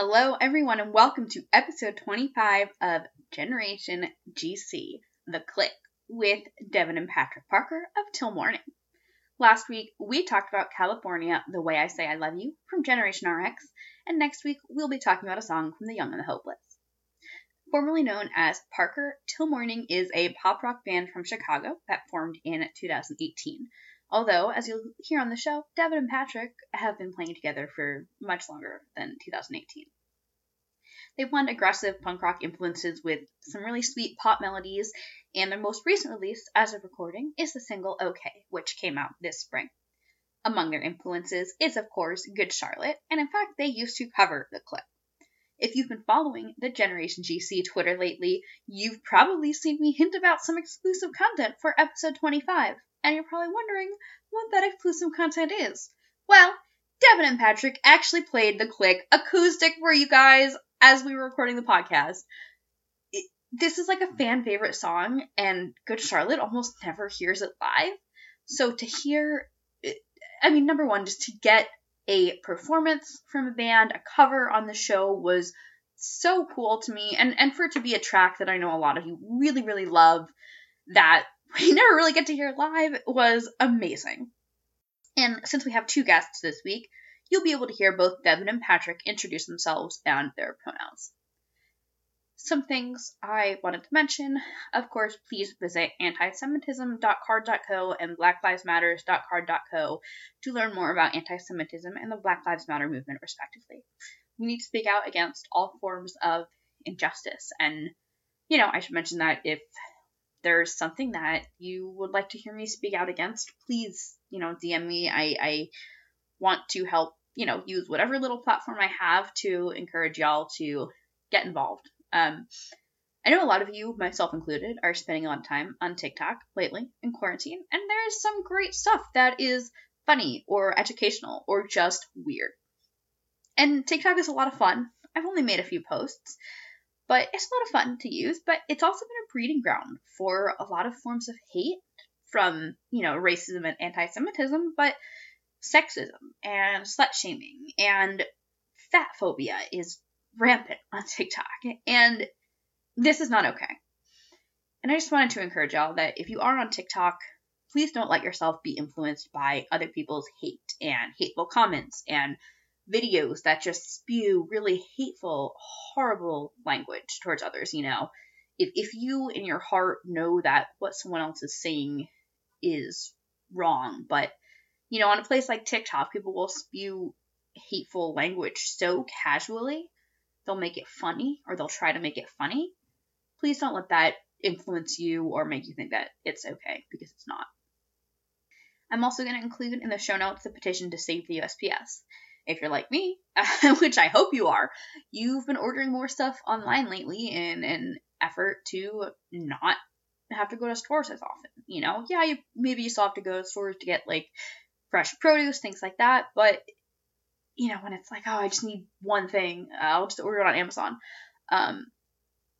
Hello, everyone, and welcome to episode 25 of Generation GC, The Click, with Devin and Patrick Parker of Til Morning. Last week, we talked about California, The Way I Say I Love You from Generation RX, and next week, we'll be talking about a song from The Young and the Hopeless. Formerly known as Parker, Til Morning is a pop rock band from Chicago that formed in 2018. Although, as you'll hear on the show, Devin and Patrick have been playing together for much longer than 2018. They blend aggressive punk rock influences with some really sweet pop melodies, and their most recent release, as of recording, is the single OK, which came out this spring. Among their influences is, of course, Good Charlotte, and in fact, they used to cover the Click. If you've been following the Generation GC Twitter lately, you've probably seen me hint about some exclusive content for episode 25, and you're probably wondering what that exclusive content is. Well, Devin and Patrick actually played the Click acoustic for you guys as we were recording the podcast. This is like a fan favorite song, and Good Charlotte almost never hears it live. So to hear, I mean, number one, just to get a performance from a band, a cover on the show was so cool to me, and and for it to be a track that I know a lot of you really really love, that we never really get to hear live was amazing. And since we have two guests this week, you'll be able to hear both Devin and Patrick introduce themselves and their pronouns. Some things I wanted to mention. Of course, please visit antisemitism.carrd.co and blacklivesmatters.carrd.co to learn more about anti-Semitism and the Black Lives Matter movement, respectively. We need to speak out against all forms of injustice, and you know, I should mention that if there's something that you would like to hear me speak out against, please, you know, DM me. I, I want to help, you know, use whatever little platform I have to encourage y'all to get involved. Um, I know a lot of you, myself included, are spending a lot of time on TikTok lately in quarantine, and there's some great stuff that is funny or educational or just weird. And TikTok is a lot of fun. I've only made a few posts, but it's a lot of fun to use, but it's also been a breeding ground for a lot of forms of hate from, you know, racism and anti Semitism, but sexism and slut shaming and fat phobia is rampant on TikTok. And this is not okay. And I just wanted to encourage y'all that if you are on TikTok, please don't let yourself be influenced by other people's hate and hateful comments and videos that just spew really hateful, horrible language towards others, you know. If, if you in your heart know that what someone else is saying is wrong, but, you know, on a place like TikTok, people will spew hateful language so casually, they'll make it funny or they'll try to make it funny. Please don't let that influence you or make you think that it's okay because it's not. I'm also going to include in the show notes the petition to save the USPS if you're like me, which I hope you are, you've been ordering more stuff online lately in an effort to not have to go to stores as often. You know, yeah, you maybe you still have to go to stores to get like fresh produce, things like that, but you know, when it's like, oh, I just need one thing, I'll just order it on Amazon. Um,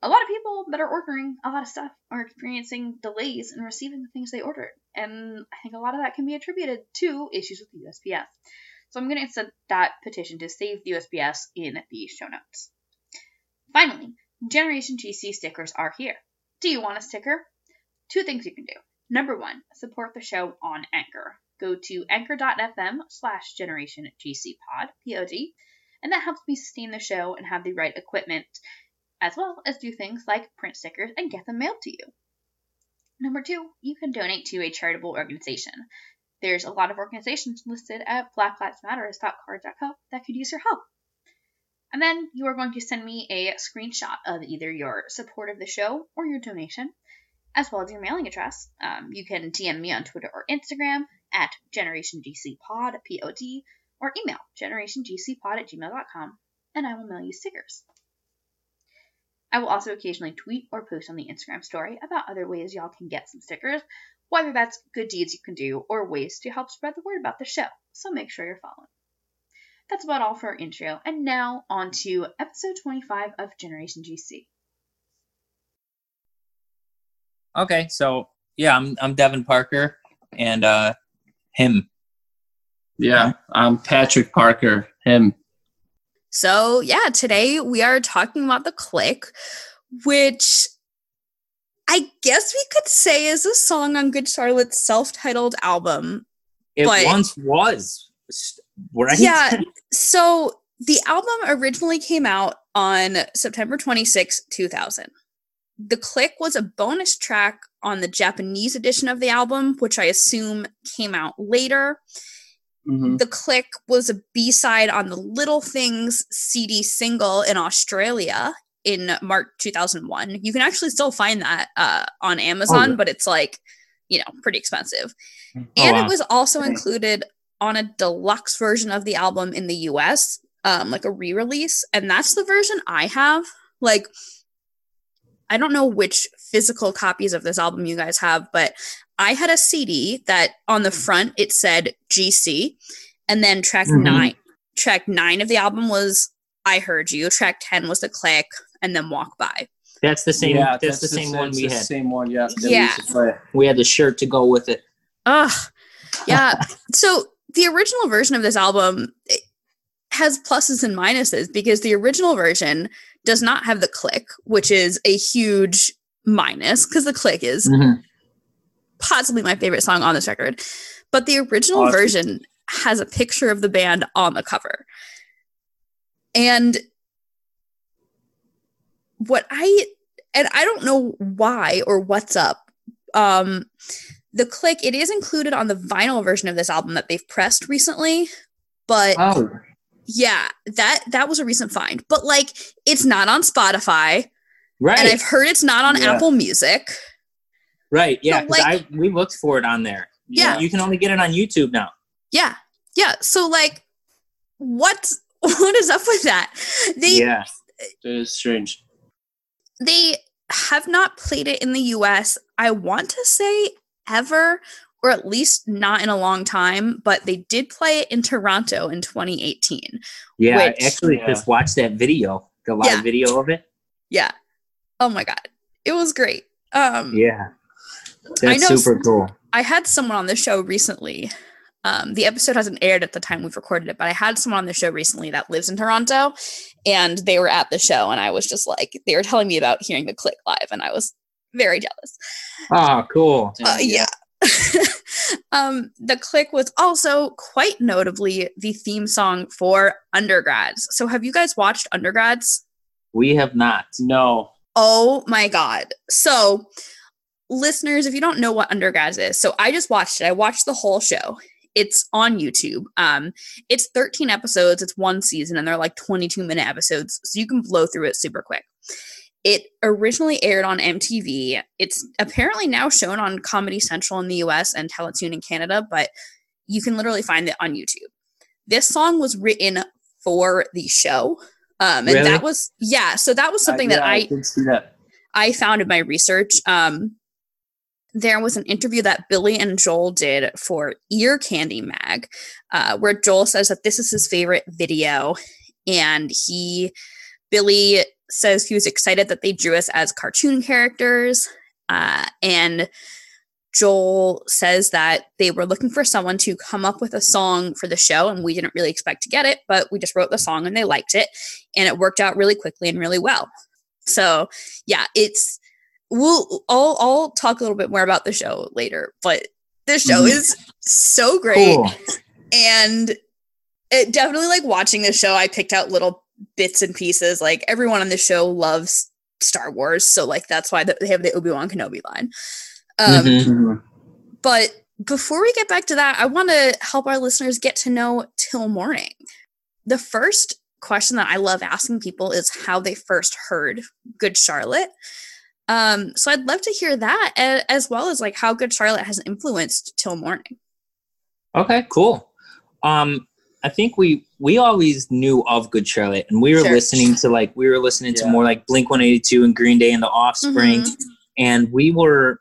a lot of people that are ordering a lot of stuff are experiencing delays in receiving the things they ordered, and I think a lot of that can be attributed to issues with the USPS. So I'm going to insert that petition to save the USPS in the show notes. Finally, Generation GC stickers are here. Do you want a sticker? Two things you can do. Number one, support the show on Anchor. Go to anchor.fm slash generation GC pod, P-O-D, and that helps me sustain the show and have the right equipment, as well as do things like print stickers and get them mailed to you. Number two, you can donate to a charitable organization. There's a lot of organizations listed at blacklivesmatters.carrd.co that could use your help. And then you are going to send me a screenshot of either your support of the show or your donation, as well as your mailing address. Um, you can DM me on Twitter or Instagram at GenerationGCPod, P-O-D, or email generationgcpod at gmail.com, and I will mail you stickers. I will also occasionally tweet or post on the Instagram story about other ways y'all can get some stickers, whether that's good deeds you can do or ways to help spread the word about the show. So make sure you're following. That's about all for our intro, and now on to episode 25 of Generation GC. Okay, so yeah, I'm I'm Devin Parker, and uh, him. Yeah, I'm Patrick Parker. Him. So, yeah, today we are talking about The Click, which I guess we could say is a song on Good Charlotte's self titled album. It But- once was, right? Yeah. So, the album originally came out on September 26, 2000. The Click was a bonus track on the Japanese edition of the album, which I assume came out later. Mhm. The Click was a B side on the Little Things CD single in Australia in March 2001. You can actually still find that uh, on Amazon, yeah. but it's like, you know, pretty expensive. Oh, and wow. it was also Okay. included on a deluxe version of the album in the US, um, like a re release. And that's the version I have. Like, I don't know which physical copies of this album you guys have, but I had a CD that on the front it said GC, and then track Mhm. nine, track nine of the album was I Heard You, track 10 was The Click, and then Walk By. That's the same. Yeah, that's, the same one we the had. Same one, yeah. we Yeah. used to play. We had the shirt to go with it. Ugh. Yeah. so the original version of this album has pluses and minuses because the original version does not have the click, which is a huge minus because the click is Mhm. possibly my favorite song on this record. But the original Awesome. version has a picture of the band on the cover. And what I and I don't know why or what's up. Um the click it is included on the vinyl version of this album that they've pressed recently, but Oh, yeah, that that was a recent find. But like it's not on Spotify Right. and I've heard it's not on Yeah. Apple Music. right. Yeah. So, 'cause like- I we looked for it on there. Yeah. You can only get it on YouTube now. Yeah. Yeah. So like what what is up with that? They yeah. it is strange. They have not played it in the US, I want to say ever, or at least not in a long time, but they did play it in Toronto in 2018. Yeah. I actually Yeah. just watched that video, the live Yeah. video of it. Yeah. Oh my god. It was great. Um Yeah. That's know super cool. I had someone on the show recently. Um, the episode hasn't aired at the time we've recorded it, but I had someone on the show recently that lives in Toronto, and they were at the show, and I was just like, they were telling me about hearing the click live, and I was very jealous. Oh, cool. Uh, yeah. um, the click was also quite notably the theme song for undergrads. So, have you guys watched undergrads? We have not. No. Oh my god. So, listeners, if you don't know what undergrads is, so I just watched it. I watched the whole show. It's on YouTube. Um, it's 13 episodes, it's one season, and they're like 22 minute episodes, so you can blow through it super quick. It originally aired on MTV. It's apparently now shown on Comedy Central in the US and Teletoon in Canada, but you can literally find it on YouTube. This song was written for the show. Um, and Really? that was, yeah, so that was something that yeah, I, see that. I found in my research. Um, there was an interview that Billy and Joel did for Ear Candy Mag, uh, where Joel says that this is his favorite video, and he, Billy says he was excited that they drew us as cartoon characters, uh, and Joel says that they were looking for someone to come up with a song for the show, and we didn't really expect to get it, but we just wrote the song and they liked it, and it worked out really quickly and really well. So yeah, it's we'll I'll I'll talk a little bit more about the show later, but this show Mhm. is so great Cool. and it definitely like watching the show I picked out little bits and pieces like everyone on the show loves Star Wars, so like that's why they have the Obi-Wan Kenobi line. Um Mhm. Mhm. but before we get back to that, I want to help our listeners get to know Til Morning. The first question that I love asking people is how they first heard Good Charlotte. Um, so I'd love to hear that, as well as like how Good Charlotte has influenced Til Morning. Okay, cool. Um, I think we we always knew of Good Charlotte, and we were Sure. listening to like we were listening to more like Blink One Eighty Two and Green Day and the Offspring, Mhm. and we were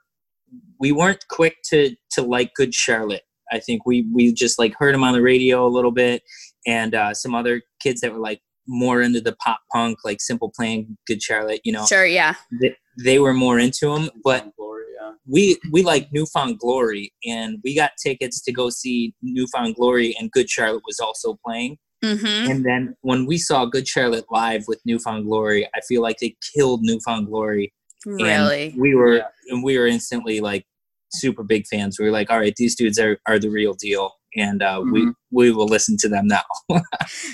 we weren't quick to to like Good Charlotte. I think we we just like heard him on the radio a little bit, and uh, some other kids that were like more into the pop punk, like Simple Plan, Good Charlotte. You know, Sure, yeah. they, they were more into them, but Glory, yeah. we we like New Found Glory, and we got tickets to go see New Found Glory, and Good Charlotte was also playing. Mm-hmm. And then when we saw Good Charlotte live with New Found Glory, I feel like they killed New Found Glory. and Really? we were Yeah. and we were instantly like super big fans. We were like, all right, these dudes are, are the real deal. And uh, we Mhm. we will listen to them now.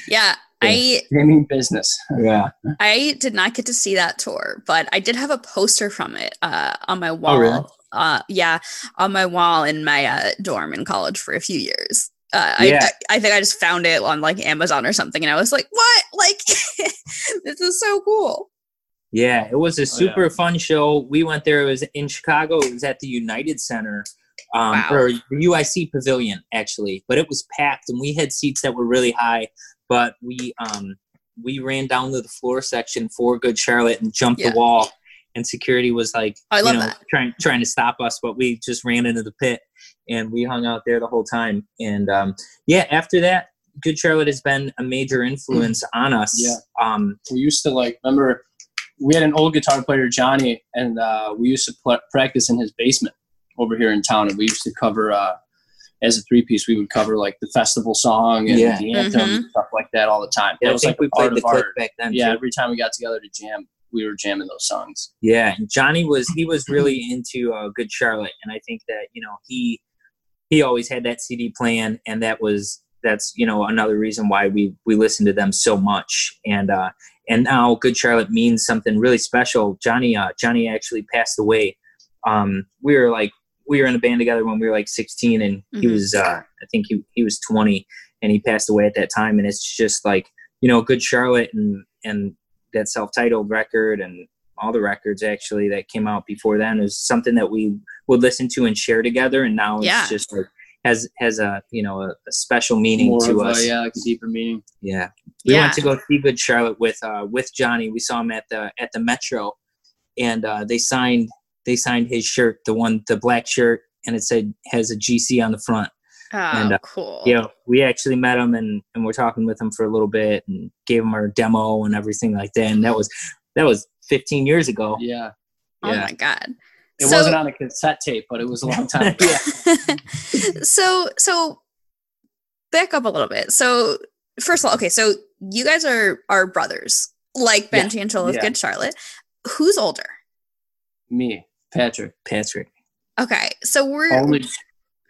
Yeah. I They mean business. yeah. I did not get to see that tour, but I did have a poster from it uh, on my wall. Oh, really? Uh, yeah, on my wall in my uh, dorm in college for a few years. Uh, Yeah. I, I think I just found it on like Amazon or something, and I was like, "What? Like, this is so cool!" Yeah, it was a yeah. super fun show. We went there. It was in Chicago. It was at the United Center, um, Wow. or the UIC Pavilion, actually. But it was packed, and we had seats that were really high. But we um, we ran down to the floor section for Good Charlotte and jumped Yeah. the wall, and security was like, I you know, that. trying trying to stop us. But we just ran into the pit, and we hung out there the whole time. And um, yeah, after that, Good Charlotte has been a major influence on us. Yeah. Um, we used to like remember we had an old guitar player johnny and uh, we used to pl- practice in his basement over here in town and we used to cover uh, as a three piece we would cover like the festival song and Yeah. the anthem and stuff like that all the time yeah, that I was like we a part played the of clip our back then. yeah too. every time we got together to jam we were jamming those songs Yeah, and Johnny was he was really into uh, Good Charlotte, and I think that you know he he always had that CD playing, and that was that's you know another reason why we we listened to them so much, and uh, and now Good Charlotte means something really special. Johnny uh, Johnny actually passed away. Um, we were like we were in a band together when we were like 16, and he Mhm. was uh, I think he he was 20, and he passed away at that time, and it's just like you know Good Charlotte and and that self-titled record and all the records actually that came out before then is something that we would listen to and share together and now Yeah. it's just like has has a you know a, a special meaning more to of us a, yeah like a deeper meaning yeah we Yeah. went to go see good charlotte with uh with johnny we saw him at the at the metro and uh they signed they signed his shirt the one the black shirt and it said has a gc on the front Oh, And, uh, cool. yeah we actually met him and and we're talking with him for a little bit and gave him our demo and everything like that and that was that was 15 years ago yeah Oh yeah. my god. it So- wasn't on a cassette tape but it was a long time ago. yeah so so back up a little bit. So first of all, okay, so you guys are are brothers, like Yeah. Benji and Joel Yeah. Good Charlotte. Who's older? me patrick patrick Okay, so we're only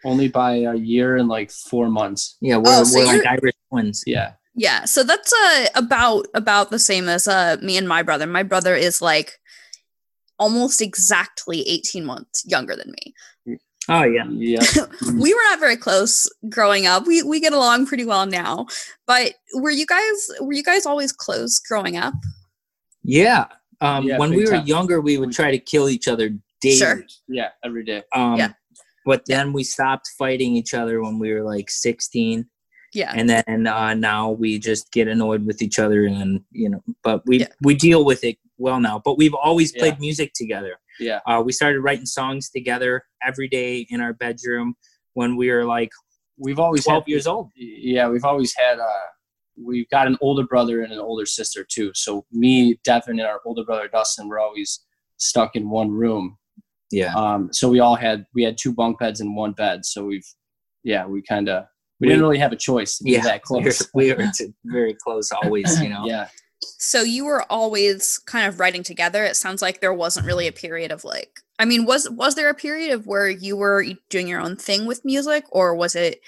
only by a year and like four months Yeah, we're, Oh, so we're like Irish twins. yeah yeah, so that's uh about about the same as uh me and my brother. My brother is like almost exactly 18 months younger than me. Oh yeah. yeah we were not very close growing up. We we get along pretty well now. But were you guys were you guys always close growing up? Yeah. Um, Yeah, when we were time. younger, we would try to kill each other daily. Sure. yeah every day Um, Yeah. But then we stopped fighting each other when we were like 16. Yeah. And then uh, now we just get annoyed with each other. And, you know, but we, Yeah. we deal with it well now. But we've always played Yeah. music together. yeah Uh, we started writing songs together every day in our bedroom when we were like we've always 12 had, years old. yeah we've always had uh we've got an older brother and an older sister too so me devin and our older brother dustin were always stuck in one room Yeah. um so we all had we had two bunk beds and one bed so we've yeah we kind of we, We- didn't really have a choice to be Yeah. that We were, close we were t- very close always, you know. yeah So you were always kind of writing together. It sounds like there wasn't really a period of like I mean, was was there a period of where you were doing your own thing with music or was it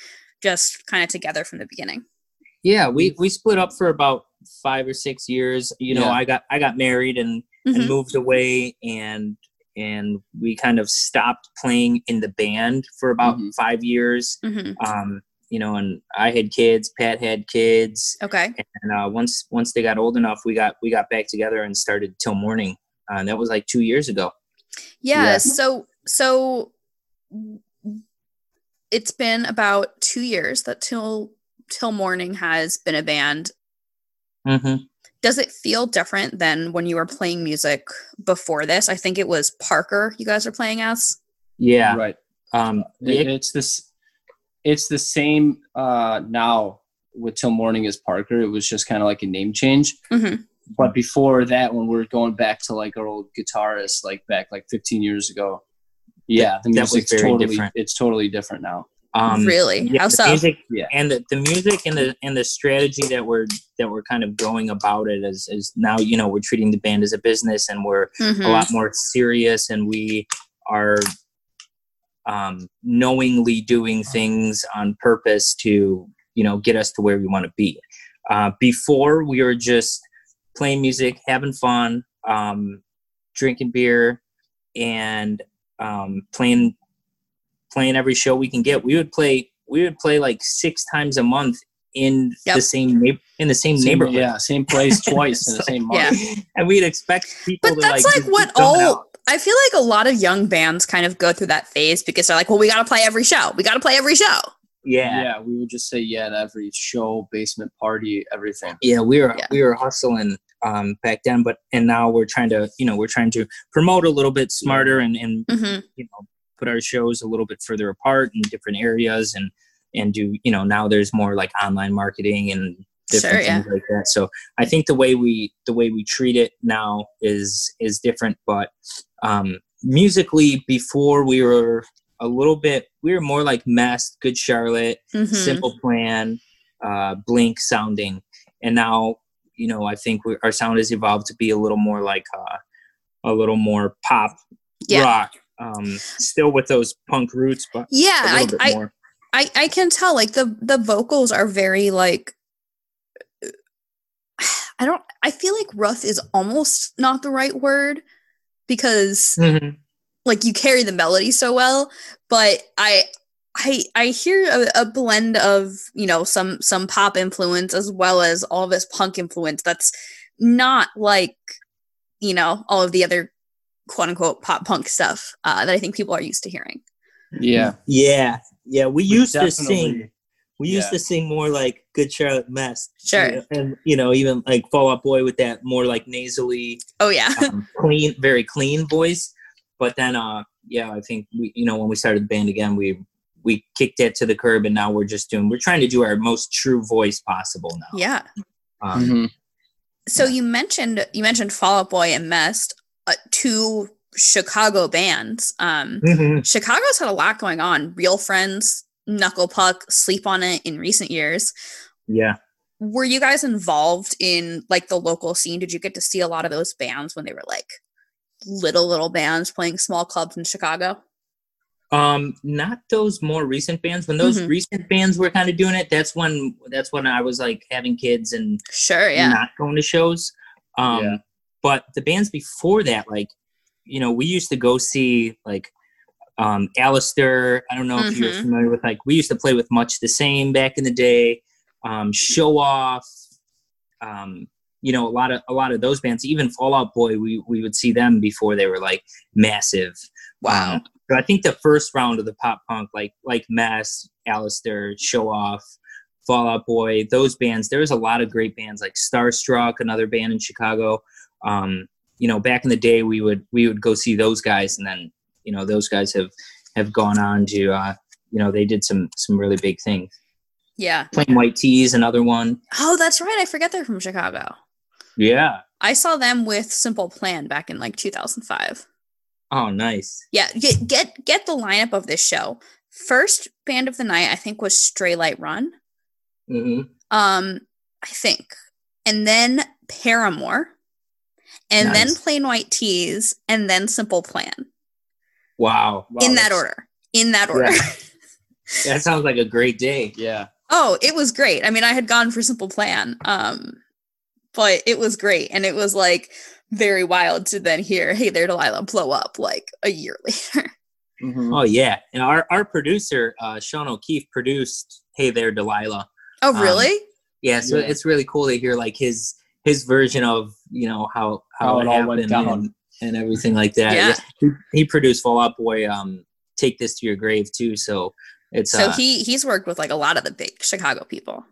just kind of together from the beginning? Yeah, we we split up for about five or six years. You know, Yeah. I got I got married and Mhm. and moved away, and and we kind of stopped playing in the band for about Mhm. five years. Mhm. Um, you know, and I had kids, Pat had kids, Okay. and uh, once once they got old enough, we got we got back together and started til morning. Uh, and that was like two years ago. Yeah, Yeah. so so it's been about 2 years that till til morning has been a band. Mm-hmm. Does it feel different than when you were playing music before this? I think it was Parker you guys are playing as. Yeah. right Um, It- it- it's this it's the same uh now with til morning as parker it was just kind of like a name change Mhm. but before that when we're going back to like our old guitarist, like back like 15 years ago yeah the music's totally different. it's totally different now Um, really? yeah, How the so? music, Yeah. and the, the music and the and the strategy that we're that we're kind of going about it is is now you know we're treating the band as a business and we're Mhm. a lot more serious and we are um, knowingly doing things on purpose to you know get us to where we want to be uh, before we were just playing music having fun um, drinking beer and um, playing playing every show we can get we would play we would play like six times a month in Yep. the same neigh- in the same, Same- neighborhood Yeah, same place twice in the same month. Yeah. and we'd expect people But to that's like, like, what keep coming out. all I feel like a lot of young bands kind of go through that phase because they're like, well, we got to play every show. We got to play every show. yeah Yeah, we would just say yeah to every show, basement party, everything. yeah we were Yeah. we were hustling um back then but and now we're trying to you know we're trying to promote a little bit smarter and and hmm you know put our shows a little bit further apart in different areas and and do you know now there's more like online marketing and different Sure, yeah. things like that so i think the way we the way we treat it now is is different but um musically before we were a little bit we were more like Mest good charlotte hmm simple plan uh blink sounding and now you know i think we, our sound has evolved to be a little more like uh a little more pop Yeah. rock um still with those punk roots but Yeah. I, I, I, I can tell like the, the vocals are very like, I don't, I feel like rough is almost not the right word because Mhm. like you carry the melody so well but i i i hear a, a blend of you know some some pop influence as well as all this punk influence that's not like you know all of the other quote unquote pop punk stuff uh, that i think people are used to hearing Yeah, yeah yeah we used to sing Definitely. we used yeah. to sing more like good charlotte Mest Sure. and you know even like fall out boy with that more like nasally oh yeah um, clean, very clean voice. But then, uh, yeah, I think we, you know, when we started the band again, we we kicked it to the curb, and now we're just doing. We're trying to do our most true voice possible now. yeah Um, Mhm. so you mentioned you mentioned fall out boy and mest uh, two chicago bands um mhm. Chicago's had a lot going on. Real Friends, Knuckle Puck, Sleep on It in recent years. Yeah. Were you guys involved in like the local scene? Did you get to see a lot of those bands when they were like little little bands playing small clubs in Chicago? Um, not those more recent bands. When those Mhm. recent bands were kind of doing it, that's when that's when I was like having kids and Sure, yeah. not going to shows. Um, Yeah. But the bands before that, like, you know, we used to go see like um Allister. I don't know if you're Mhm. familiar with like we used to play with much the same back in the day. Um, show off. Um, you know, a lot of a lot of those bands, even Fallout Boy, we we would see them before they were like massive. Wow. Um, so I think the first round of the pop punk, like like Mest, Allister, Show Off, Fallout Boy, those bands. There was a lot of great bands like Starstruck, another band in Chicago. Um, you know, back in the day, we would we would go see those guys, and then you know those guys have have gone on to uh, you know they did some some really big things. Yeah. Plain White T's, another one. Oh, that's right. I forget they're from Chicago. Yeah. I saw them with Simple Plan back in like 2005. Oh, nice. Yeah, get get get the lineup of this show. First band of the night, I think, was Straylight Run. hmm Um, I think, and then Paramore, and then Plain White T's, and then Simple Plan. Wow. Wow, in that order. In that order. That sounds like a great day. Yeah, oh, it was great. I mean, I had gone for Simple Plan, um, but it was great, and it was like very wild to then hear, "Hey there, Delilah," blow up like a year later. Mhm. Oh yeah, and our our producer uh, Sean O'Keefe produced "Hey There, Delilah." Oh, Um, really? Yeah, so Yeah. it's really cool to hear like his his version of you know how how, How it, it all went down. and, and everything like that. Yeah. He, he produced Fall Out Boy, um, "Take This to Your Grave" too. So it's so uh, he he's worked with like a lot of the big Chicago people.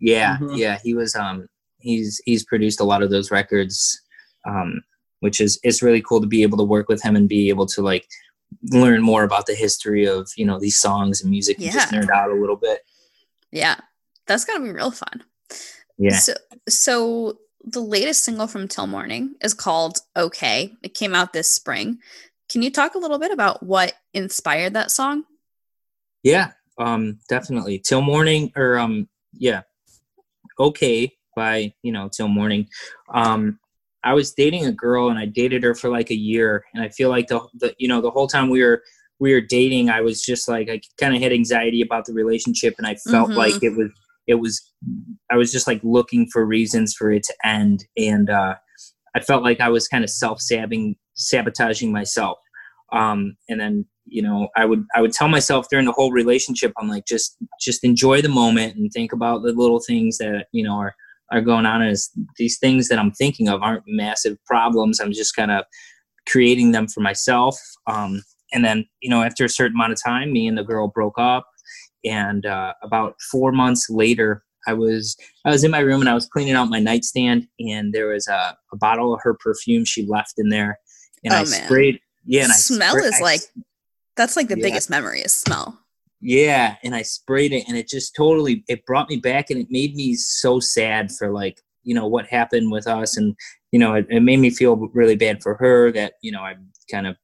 yeah Mhm. yeah he was um he's he's produced a lot of those records, um, which is it's really cool to be able to work with him and be able to like learn more about the history of you know these songs and music and just Yeah. nerd out a little bit. Yeah, that's gonna be real fun. Yeah. So, so the latest single from Til Morning is called "Okay." It came out this spring. Can you talk a little bit about what inspired that song? Yeah, um, definitely til morning or um, yeah, okay by you know til morning. Um, I was dating a girl and I dated her for like a year, and I feel like the the you know the whole time we were we were dating, I was just like I kind of had anxiety about the relationship, and I felt Mhm. like it was it was I was just like looking for reasons for it to end, and uh, I felt like I was kind of self sabotaging myself. Um, and then you know I would I would tell myself during the whole relationship, I'm like just just enjoy the moment and think about the little things that you know are are going on. As these things that I'm thinking of aren't massive problems. I'm just kind of creating them for myself. Um, and then you know after a certain amount of time, me and the girl broke up and uh, about four months later i was i was in my room and i was cleaning out my nightstand and there was a, a bottle of her perfume she left in there and Oh, i man. sprayed yeah and smell I spray- is I like that's like the Yeah. biggest memory is smell. yeah and i sprayed it and it just totally it brought me back and it made me so sad for like you know what happened with us and you know it, it made me feel really bad for her that you know i kind of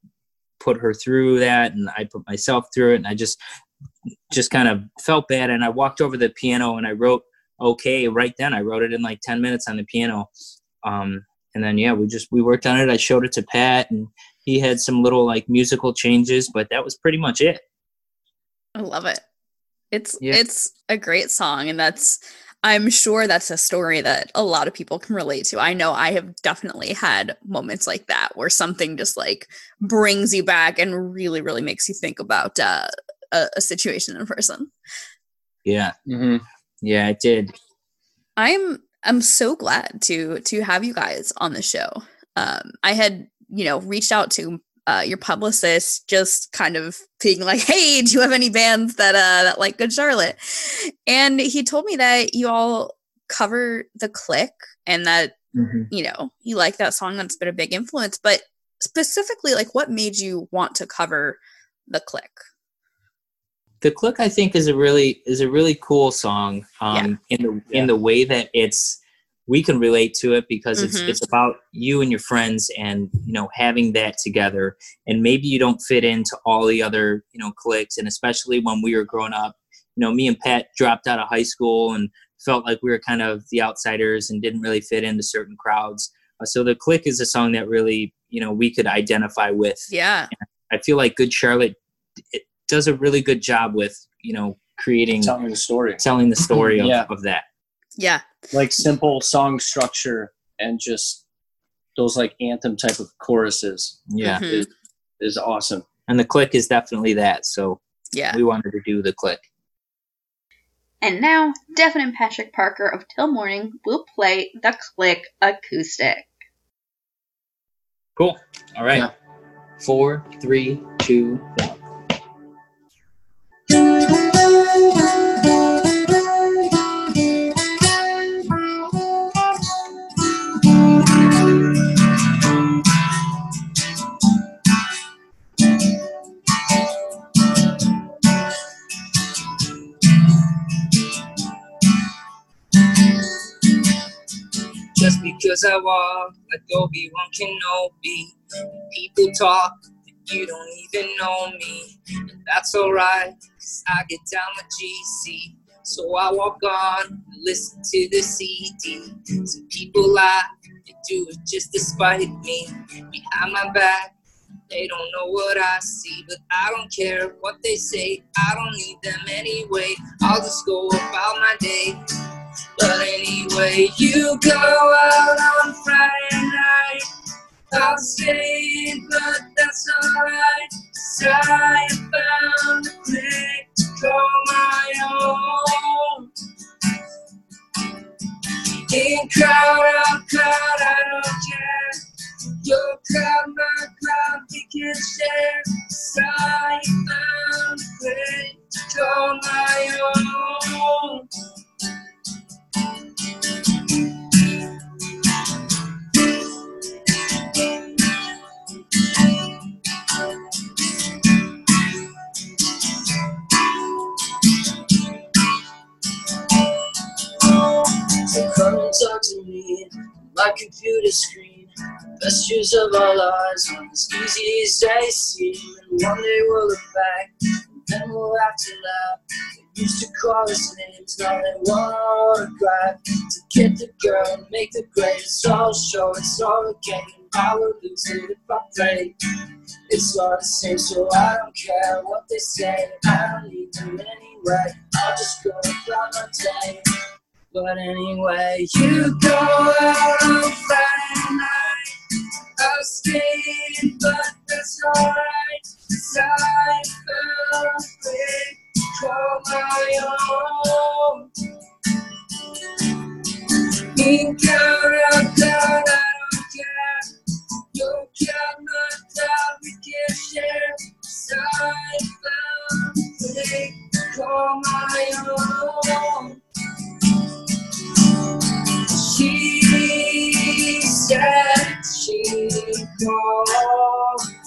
put her through that and i put myself through it and i just just kind of felt bad and i walked over the piano and i wrote okay right then i wrote it in like 10 minutes on the piano um and then yeah we just we worked on it i showed it to pat and he had some little like musical changes but that was pretty much it I love it. It's Yeah. it's a great song and that's I'm sure that's a story that a lot of people can relate to. I know I have definitely had moments like that where something just like brings you back and really really makes you think about uh, a, a situation in a person. yeah hmm yeah it did I'm I'm so glad to to have you guys on the show. Um, I had you know reached out to uh, your publicist, just kind of being like, "Hey, do you have any bands that uh that like Good Charlotte?" And he told me that you all cover the Click and that you know you like that song. That's been a big influence, but specifically, like, what made you want to cover the Click? The click i think is a really is a really cool song um in the Yeah. in the way that it's we can relate to it because it's Mhm. it's about you and your friends and you know having that together. And maybe you don't fit into all the other you know cliques and especially when we were growing up you know me and pat dropped out of high school and felt like we were kind of the outsiders and didn't really fit into certain crowds. Uh, so the click is a song that really you know we could identify with. Yeah, I feel like Good Charlotte it does a really good job with you know creating Tell me the story. telling the story of, Yeah. of that. yeah, Like simple song structure and just those like anthem type of choruses Yeah, Mhm. is, is awesome. and the click is definitely that. So yeah. we wanted to do the click. And now, Devin and Patrick Parker of Til Morning will play the Click Acoustic. Cool. All right. Yeah. Four, three, two, one. Because I walk like Obi-Wan Kenobi, people talk you don't even know me, and that's alright, cause I get down with GC. So I walk on, listen to the CD. Some people laugh, they do it just to spite me. Behind my back, they don't know what I see, but I don't care what they say. I don't need them anyway. I'll just go about my day. But anyway, you go out on Friday night. I'll stay, but that's alright. 'cause I found a click to call my own. In crowd, out crowd, I don't care. Your crowd, my crowd, we can share. 'Cause I found a place to call my own. And to me my computer screen. Best years of our lives aren't as easy as they seem. And one day we'll look back and then we'll have to laugh. They used to call us names, now they want autograph. To get the girl and make the grade, it's all show, it's all a game. I would lose it if I played. It's all the same, so I don't care what they say. I don't need them anyway. I'll just go about my day. But anyway, you go out on Friday night. I'll stay in, but that's alright. Cause I found a way call my own. Go out down, I don't care. You got my time, we can share. Cause I found a way call my own. She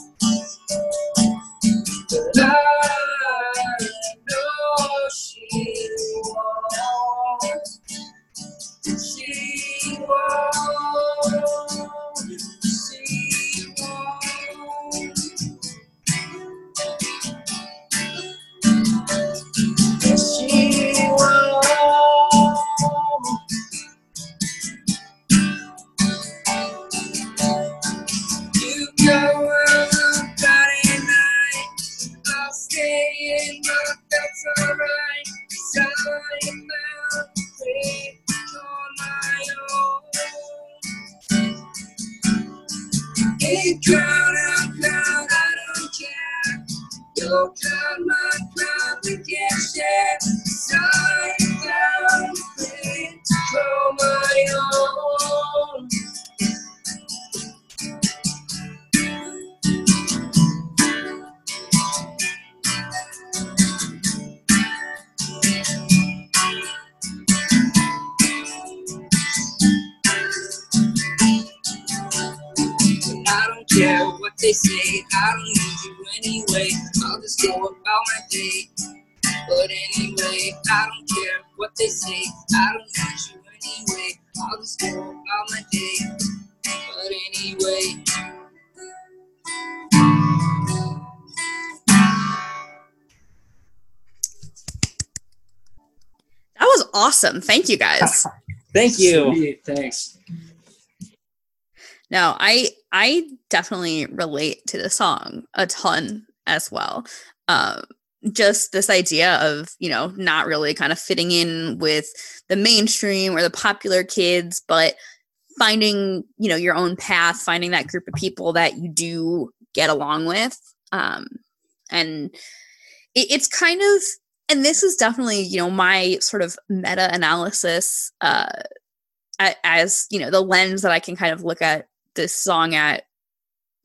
I don't care. You'll we they say, I don't need you anyway. I'll just go about my day. But anyway, I don't care what they say, I don't need you anyway. I'll just go about my day. But anyway. That was awesome. Thank you guys. Thank you. Sweet, Thanks. No, I I definitely relate to the song a ton as well. Um, just this idea of you know not really kind of fitting in with the mainstream or the popular kids, but finding you know your own path, finding that group of people that you do get along with, um, and it, it's kind of and this is definitely you know my sort of meta analysis uh, as you know the lens that I can kind of look at this song at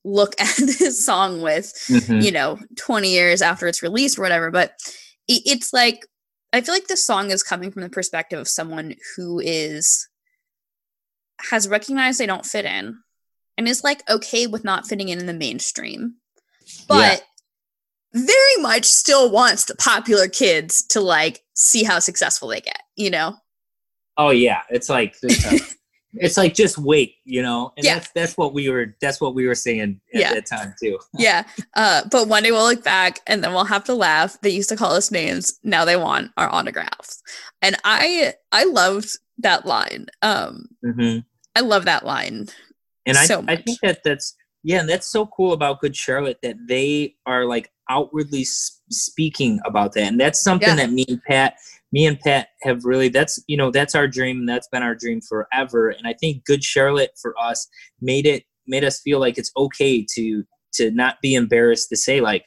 look at this song with Mhm. you know 20 years after it's released or whatever but it, it's like i feel like this song is coming from the perspective of someone who is has recognized they don't fit in and is like okay with not fitting in in the mainstream but very much still wants the popular kids to like see how successful they get you know Oh yeah, it's like. it's like just wait, you know. And Yeah. that's that's what we were that's what we were saying at Yeah. that time too. yeah uh but one day we'll look back and then we'll have to laugh they used to call us names now they want our autographs and i i loved that line um hmm i love that line And I So I much. think that that's yeah, and that's so cool about Good Charlotte that they are like outwardly speaking about that, and that's something Yeah. that me and Pat, me and Pat have really. That's you know that's our dream. and That's been our dream forever, and I think Good Charlotte for us made it made us feel like it's okay to to not be embarrassed to say like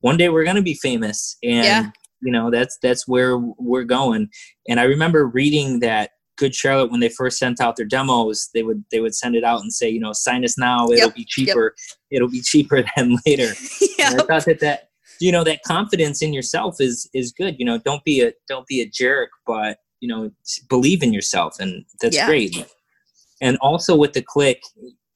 one day we're gonna be famous, and Yeah. you know that's that's where we're going. And I remember reading that Good Charlotte when they first sent out their demos, they would they would send it out and say, you know, sign us now. It'll Yep, be cheaper. It'll be cheaper than later. yeah And I thought that that you know that confidence in yourself is is good. You know, don't be a don't be a jerk, but you know, believe in yourself, and that's Yeah. great. And also with the click,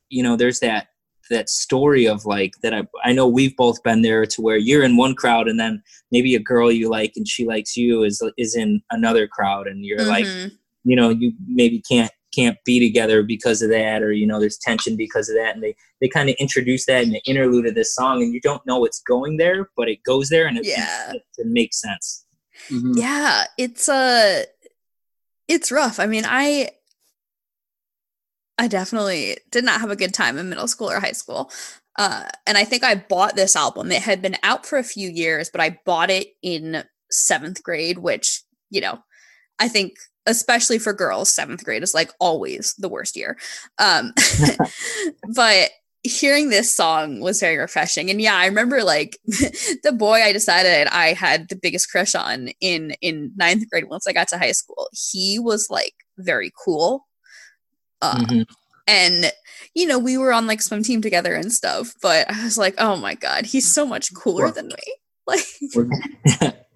you know, there's that that story of like that I, I know we've both been there to where you're in one crowd and then maybe a girl you like and she likes you is is in another crowd and you're like Mhm. you know you maybe can't can't be together because of that or you know there's tension because of that and they they kind of introduce that in the interlude of this song and you don't know it's going there but it goes there and it, Yeah. it, it makes sense Mhm. Yeah, it's uh it's rough. I mean, I I definitely did not have a good time in middle school or high school. Uh, and I think I bought this album. It had been out for a few years, but I bought it in seventh grade, which, you know, I think especially for girls, seventh grade is like always the worst year. Um, but hearing this song was very refreshing. And yeah, I remember like the boy I decided I had the biggest crush on in in ninth grade once I got to high school. He was like very cool. Uh, Mhm. and you know we were on like swim team together and stuff but i was like oh my god he's so much cooler than me like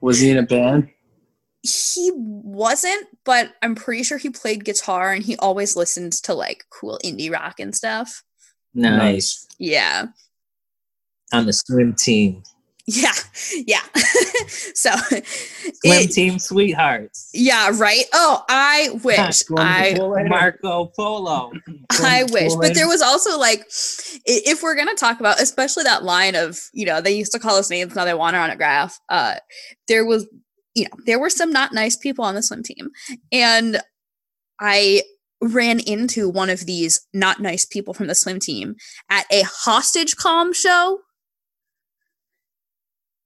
Was he in a band? He wasn't but i'm pretty sure he played guitar and he always listened to like cool indie rock and stuff. Nice. Yeah. On the swim team. Yeah. Yeah. So swim it- team sweethearts. Yeah right? Oh i wish i marco polo. I wish, but there was also like, if we're gonna talk about, especially that line of, you know, they used to call us names, now they want our autograph. Uh, there was, you know, there were some not nice people on the swim team, and I ran into one of these not nice people from the swim team at a hostage calm show.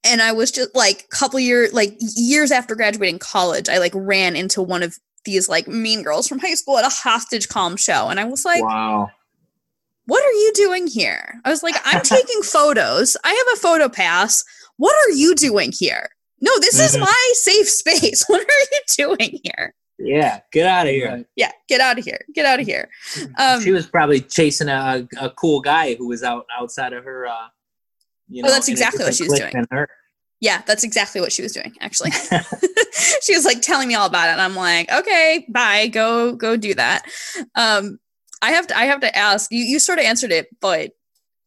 And I was just like a couple years, like years after graduating college, I like ran into one of these like mean girls from high school at a hostage calm show. And I was like, wow what are you doing here? I was like, I'm taking photos. I have a photo pass. What are you doing here? No, this is Mhm. my safe space. What are you doing here? yeah get out of here Yeah, get out of here. Get out of here. Um, she was probably chasing a, a cool guy who was out outside of her. Uh, you Oh, that's exactly what she was doing. yeah, that's exactly what she was doing, actually. she was like telling me all about it. And I'm like, okay, bye. Go, go do that. Um, I have to I have to ask, you you sort of answered it, but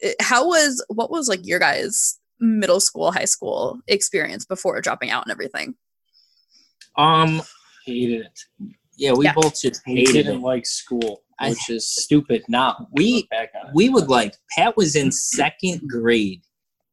uh, how was what was like your guys' middle school, high school experience before dropping out and everything? Um, Hated it. yeah, we Yeah. both just hated didn't it. like school, I- which is stupid now. We- back on. We would like Pat was in second grade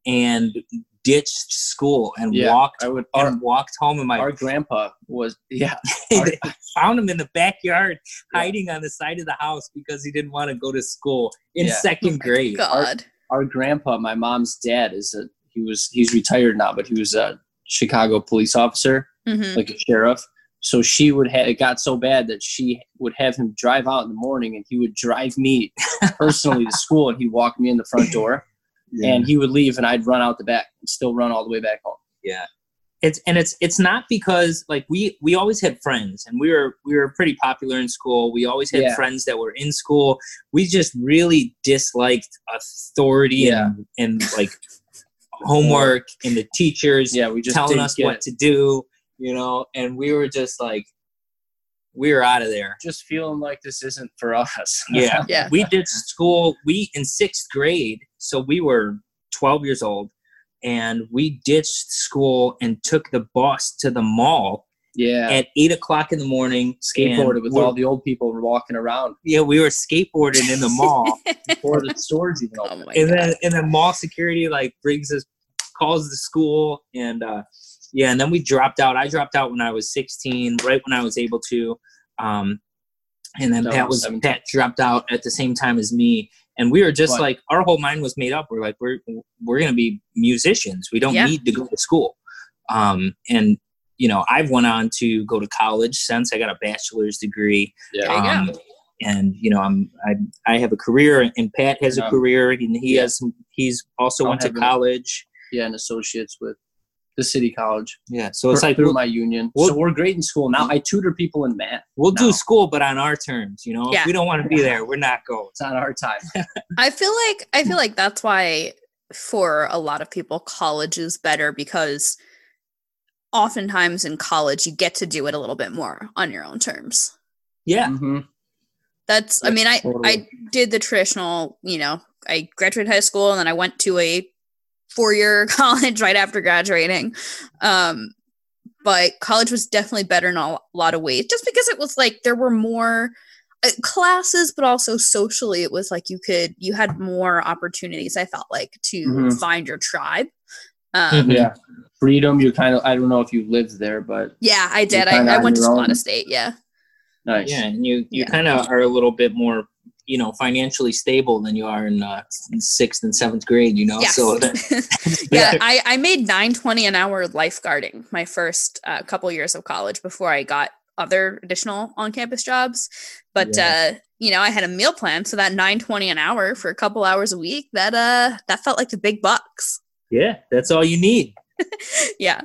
and ditched school and Yeah, walked I would. Our, and walked home. And my our grandpa was yeah. they found him in the backyard Yeah. hiding on the side of the house because he didn't want to go to school in Yeah. second grade. God. Our grandpa, my mom's dad, is a he was he's retired now, but he was a Chicago police officer, Mhm. like a sheriff. So she would have it got so bad that she would have him drive out in the morning, and he would drive me personally to school, and he'd walk me in the front door, and he would leave, and I'd run out the back and still run all the way back home. Yeah, it's and it's it's not because like we we always had friends and we were we were pretty popular in school we always had Yeah. friends that were in school we just really disliked authority and, and like homework and the teachers Yeah, we just telling us get what it. to do you know and we were just like we were out of there just feeling like this isn't for us. yeah Yeah. we did school we in sixth grade so we were 12 years old and we ditched school and took the bus to the mall yeah. at eight o'clock in the morning. Skateboarded with all the old people walking around yeah, we were skateboarding in the mall, before the stores even Oh opened. my and god. then and then mall security like brings us, calls the school, and uh, yeah, and then we dropped out. I dropped out when I was sixteen, right when I was able to, um, and then No, Pat was 17. Pat dropped out at the same time as me, and we were just What? like our whole mind was made up. We're like we're we're gonna be musicians. We don't Yeah. need to go to school, um, and you know I've went on to go to college since I got a bachelor's degree. Yeah. There you go. Um, and you know, I'm I I have a career, and Pat has a career, and he Yeah. has some. He's also I'll went to have a- college. yeah, and associates with the city college. Yeah, so it's Through- like through we'll, my union. we'll- so we're great in school now. I tutor people in math. we'll do school, but on our terms. You know, Yeah. if we don't want to be there, we're not going. It's on our time. I feel like I feel like that's why for a lot of people college is better because oftentimes in college you get to do it a little bit more on your own terms. Yeah, Mhm. That's I mean I I did the traditional, you know, I graduated high school and then I went to a four-year college right after graduating. Um but college was definitely better in a lot of ways just because it was like there were more uh, classes but also socially it was like you could you had more opportunities i felt like to Mhm. find your tribe um. Yeah. Freedom, you kind of, I don't know if you lived there, but yeah i did I, I went to your own. Solana state yeah nice. Yeah, and you you Yeah. kind of are a little bit more, you know, financially stable than you are in uh, sixth and seventh grade. You know, yes. so that, yeah I, I made 920 an hour lifeguarding my first uh, couple years of college before i got other additional on-campus jobs but uh you know i had a meal plan so that 920 an hour for a couple hours a week that uh that felt like the big bucks yeah, that's all you need. yeah.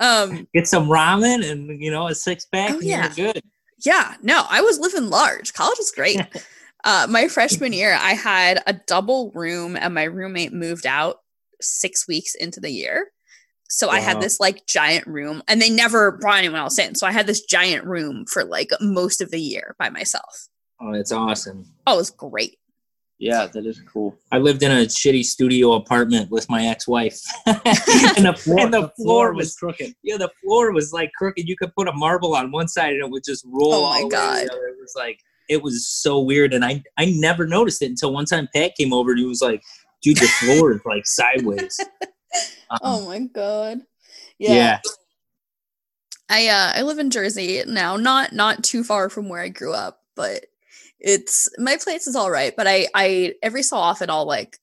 Um Get some ramen and you know a six pack, Oh, and yeah. you're good. yeah. No i was living large. College was great. Uh my freshman year i had a double room and my roommate moved out six weeks into the year. So i had this like giant room and they never brought anyone else in. So i had this giant room for like most of the year by myself. Oh, it's awesome. oh it was great Yeah, that is cool. I lived in a shitty studio apartment with my ex-wife, and the floor, and the floor was crooked. yeah, the floor was like crooked. You could put a marble on one side and it would just roll. Oh my the God. the other. It was like it was so weird, and I I never noticed it until one time Pat came over and he was like, "Dude, the floor is like sideways." Um, oh my god yeah. I uh I live in Jersey now, not not too far from where I grew up, but it's my place is all right. But I I every so often I'll like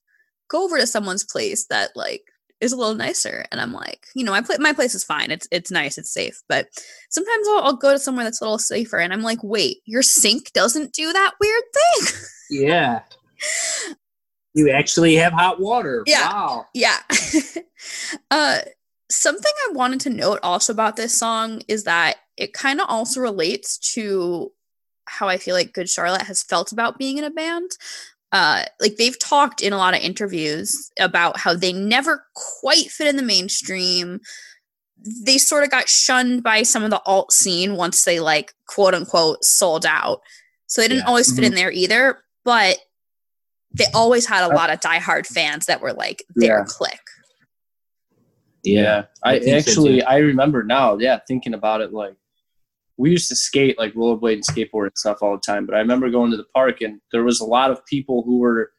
go over to someone's place that like is a little nicer, and I'm like, you know, my pla- my place is fine. It's it's nice, it's safe. But sometimes I'll, I'll go to somewhere that's a little safer, and I'm like, wait, your sink doesn't do that weird thing. yeah. You actually have hot water. Yeah. Wow. Yeah. uh something I wanted to note also about this song is that it kind of also relates to how I feel like Good Charlotte has felt about being in a band. Uh like they've talked in a lot of interviews about how they never quite fit in the mainstream. They sort of got shunned by some of the alt scene once they like quote unquote sold out. So they didn't Yeah. always fit in there either, but they always had a lot of diehard fans that were like their Yeah. clique. Yeah, I, I think so, actually. I remember now. Yeah, thinking about it, like we used to skate like rollerblade and skateboard and stuff all the time. But I remember going to the park and there was a lot of people who were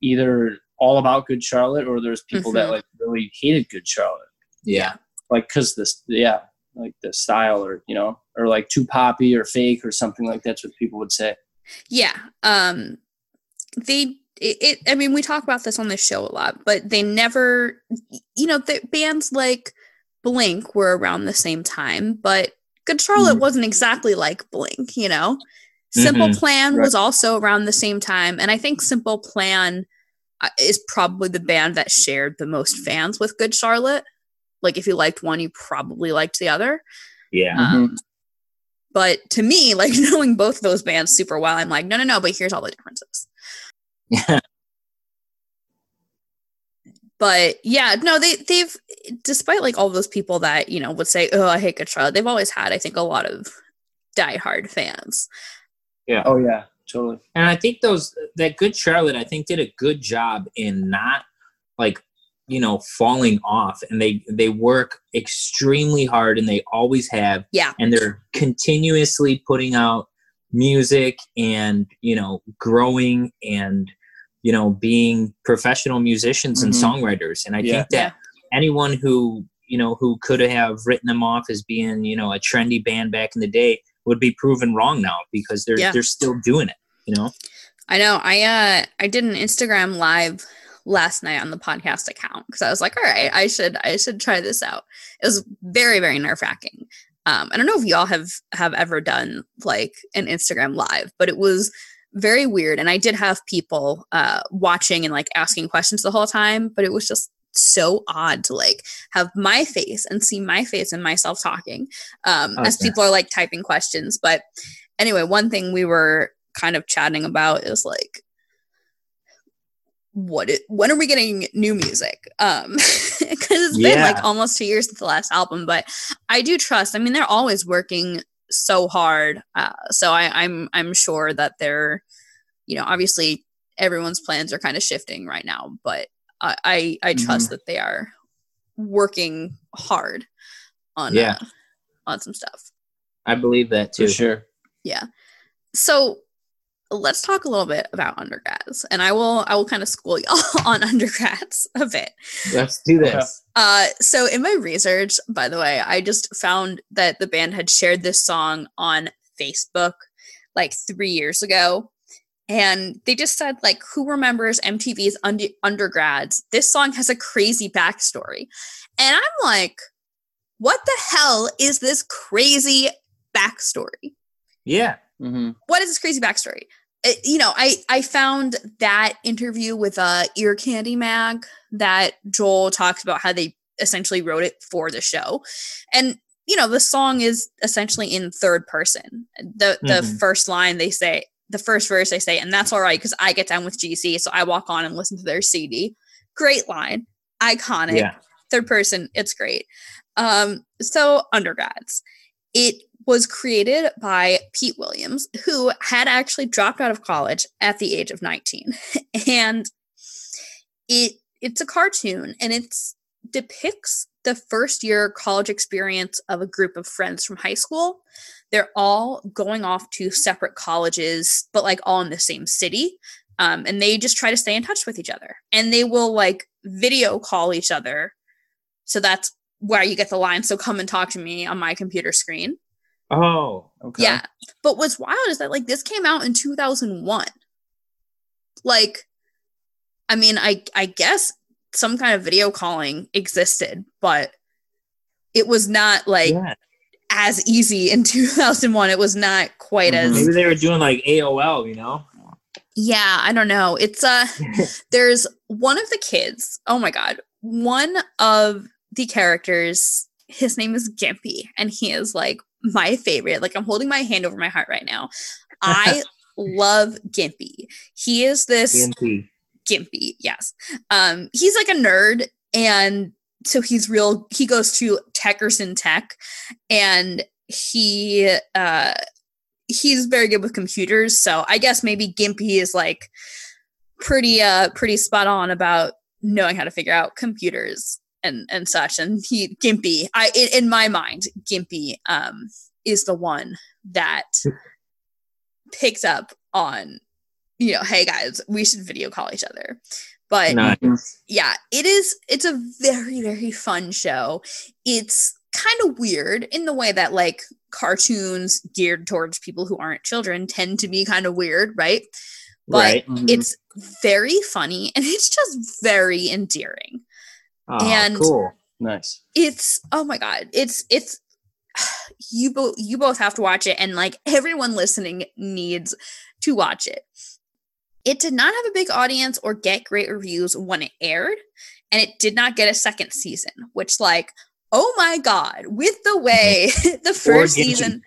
either all about Good Charlotte or there's people that Mhm. like really hated Good Charlotte, Yeah. like because this, yeah, like the style or you know, or like too poppy or fake or something like that's what people would say. Yeah. Um they it, it I mean we talk about this on this show a lot, but they never you know, the bands like Blink were around the same time, but Good Charlotte Mhm. wasn't exactly like Blink, you know. Simple Mhm. Plan Right. was also around the same time, and I think Simple Plan uh, is probably the band that shared the most fans with Good Charlotte. Like if you liked one, you probably liked the other. Yeah. Um, but to me, like knowing both those bands super well, I'm like, no, no, no. But here's all the differences. Yeah. But yeah, no, they they've despite like all those people that you know would say, oh, I hate Good Charlotte. They've always had, I think, a lot of diehard fans. Yeah. Oh yeah, totally. And I think those that good Charlotte, I think, did a good job in not like you know falling off, and they they work extremely hard, and they always have, Yeah. and they're continuously putting out music and you know growing and you know being professional musicians and Mhm. songwriters, and I Yeah. think that anyone who you know who could have written them off as being you know a trendy band back in the day would be proven wrong now because they're Yeah. they're still doing it you know I know. I uh I did an Instagram live last night on the podcast account because I was like, all right, I should I should try this out. It was very very nerve wracking. Um, I don't know if y'all have have ever done like an Instagram live, but it was very weird. And I did have people uh, watching and like asking questions the whole time, but it was just so odd to like have my face and see my face and myself talking um, as people are like typing questions. But anyway, one thing we were kind of chatting about is like what it, when are we getting new music um because it's been like almost two years since the last album but i do trust i mean they're always working so hard uh so i i'm i'm sure that they're you know obviously everyone's plans are kind of shifting right now but i i, I trust that they are working hard on Yeah. uh, on some stuff I believe that For too. sure. Yeah, so let's talk a little bit about undergrads, and I will I will kind of school y'all on undergrads a bit. Let's do this. Uh, so in my research, by the way, I just found that the band had shared this song on Facebook like three years ago. And they just said, like, who remembers MTV's under- undergrads? This song has a crazy backstory. And I'm like, what the hell is this crazy backstory? Yeah. Mm-hmm. What is this crazy backstory? It- you know, I I found that interview with uh Ear Candy Mag that Joel talks about how they essentially wrote it for the show, and you know the song is essentially in third person. The the Mhm. first line they say, the first verse they say, and that's all right because I get down with GC, so I walk on and listen to their CD. Great line, iconic Yeah. third person it's great um so undergrads it was created by pete williams who had actually dropped out of college at the age of 19 and it it's a cartoon and it depicts the first year college experience of a group of friends from high school. They're all going off to separate colleges but like all in the same city um, and they just try to stay in touch with each other. And they will like video call each other. So that's where you get the line so come and talk to me on my computer screen Oh. Okay. yeah but what's wild is that like this came out in 2001 like i mean i i guess some kind of video calling existed but it was not like yeah. as easy in 2001 it was not quite Mhm. as Maybe they were doing like AOL, you know? Yeah, I don't know. It's uh there's one of the kids. Oh my god. One of the characters, his name is Gimpy, and he is like my favorite. Like I'm holding my hand over my heart right now. I love Gimpy. He is this TNT. Gimpy, yes. Um, he's like a nerd, and so he's real. He goes to Techerson Tech, and he uh he's very good with computers. So I guess maybe Gimpy is like pretty uh pretty spot on about knowing how to figure out computers and and such. And he Gimpy, I in, in my mind, Gimpy um is the one that picks up on you know, hey guys, we should video call each other. But Nice. yeah, it is it's a very very fun show. It's kind of weird in the way that like cartoons geared towards people who aren't children tend to be kind of weird, right? But right. Mhm. it's very funny and it's just very endearing. Oh, and- cool. nice. It's oh my god, it's it's you both you both have to watch it and like everyone listening needs to watch it. It did not have a big audience or get great reviews when it aired, and it did not get a second season, which like oh my god, with the way the first season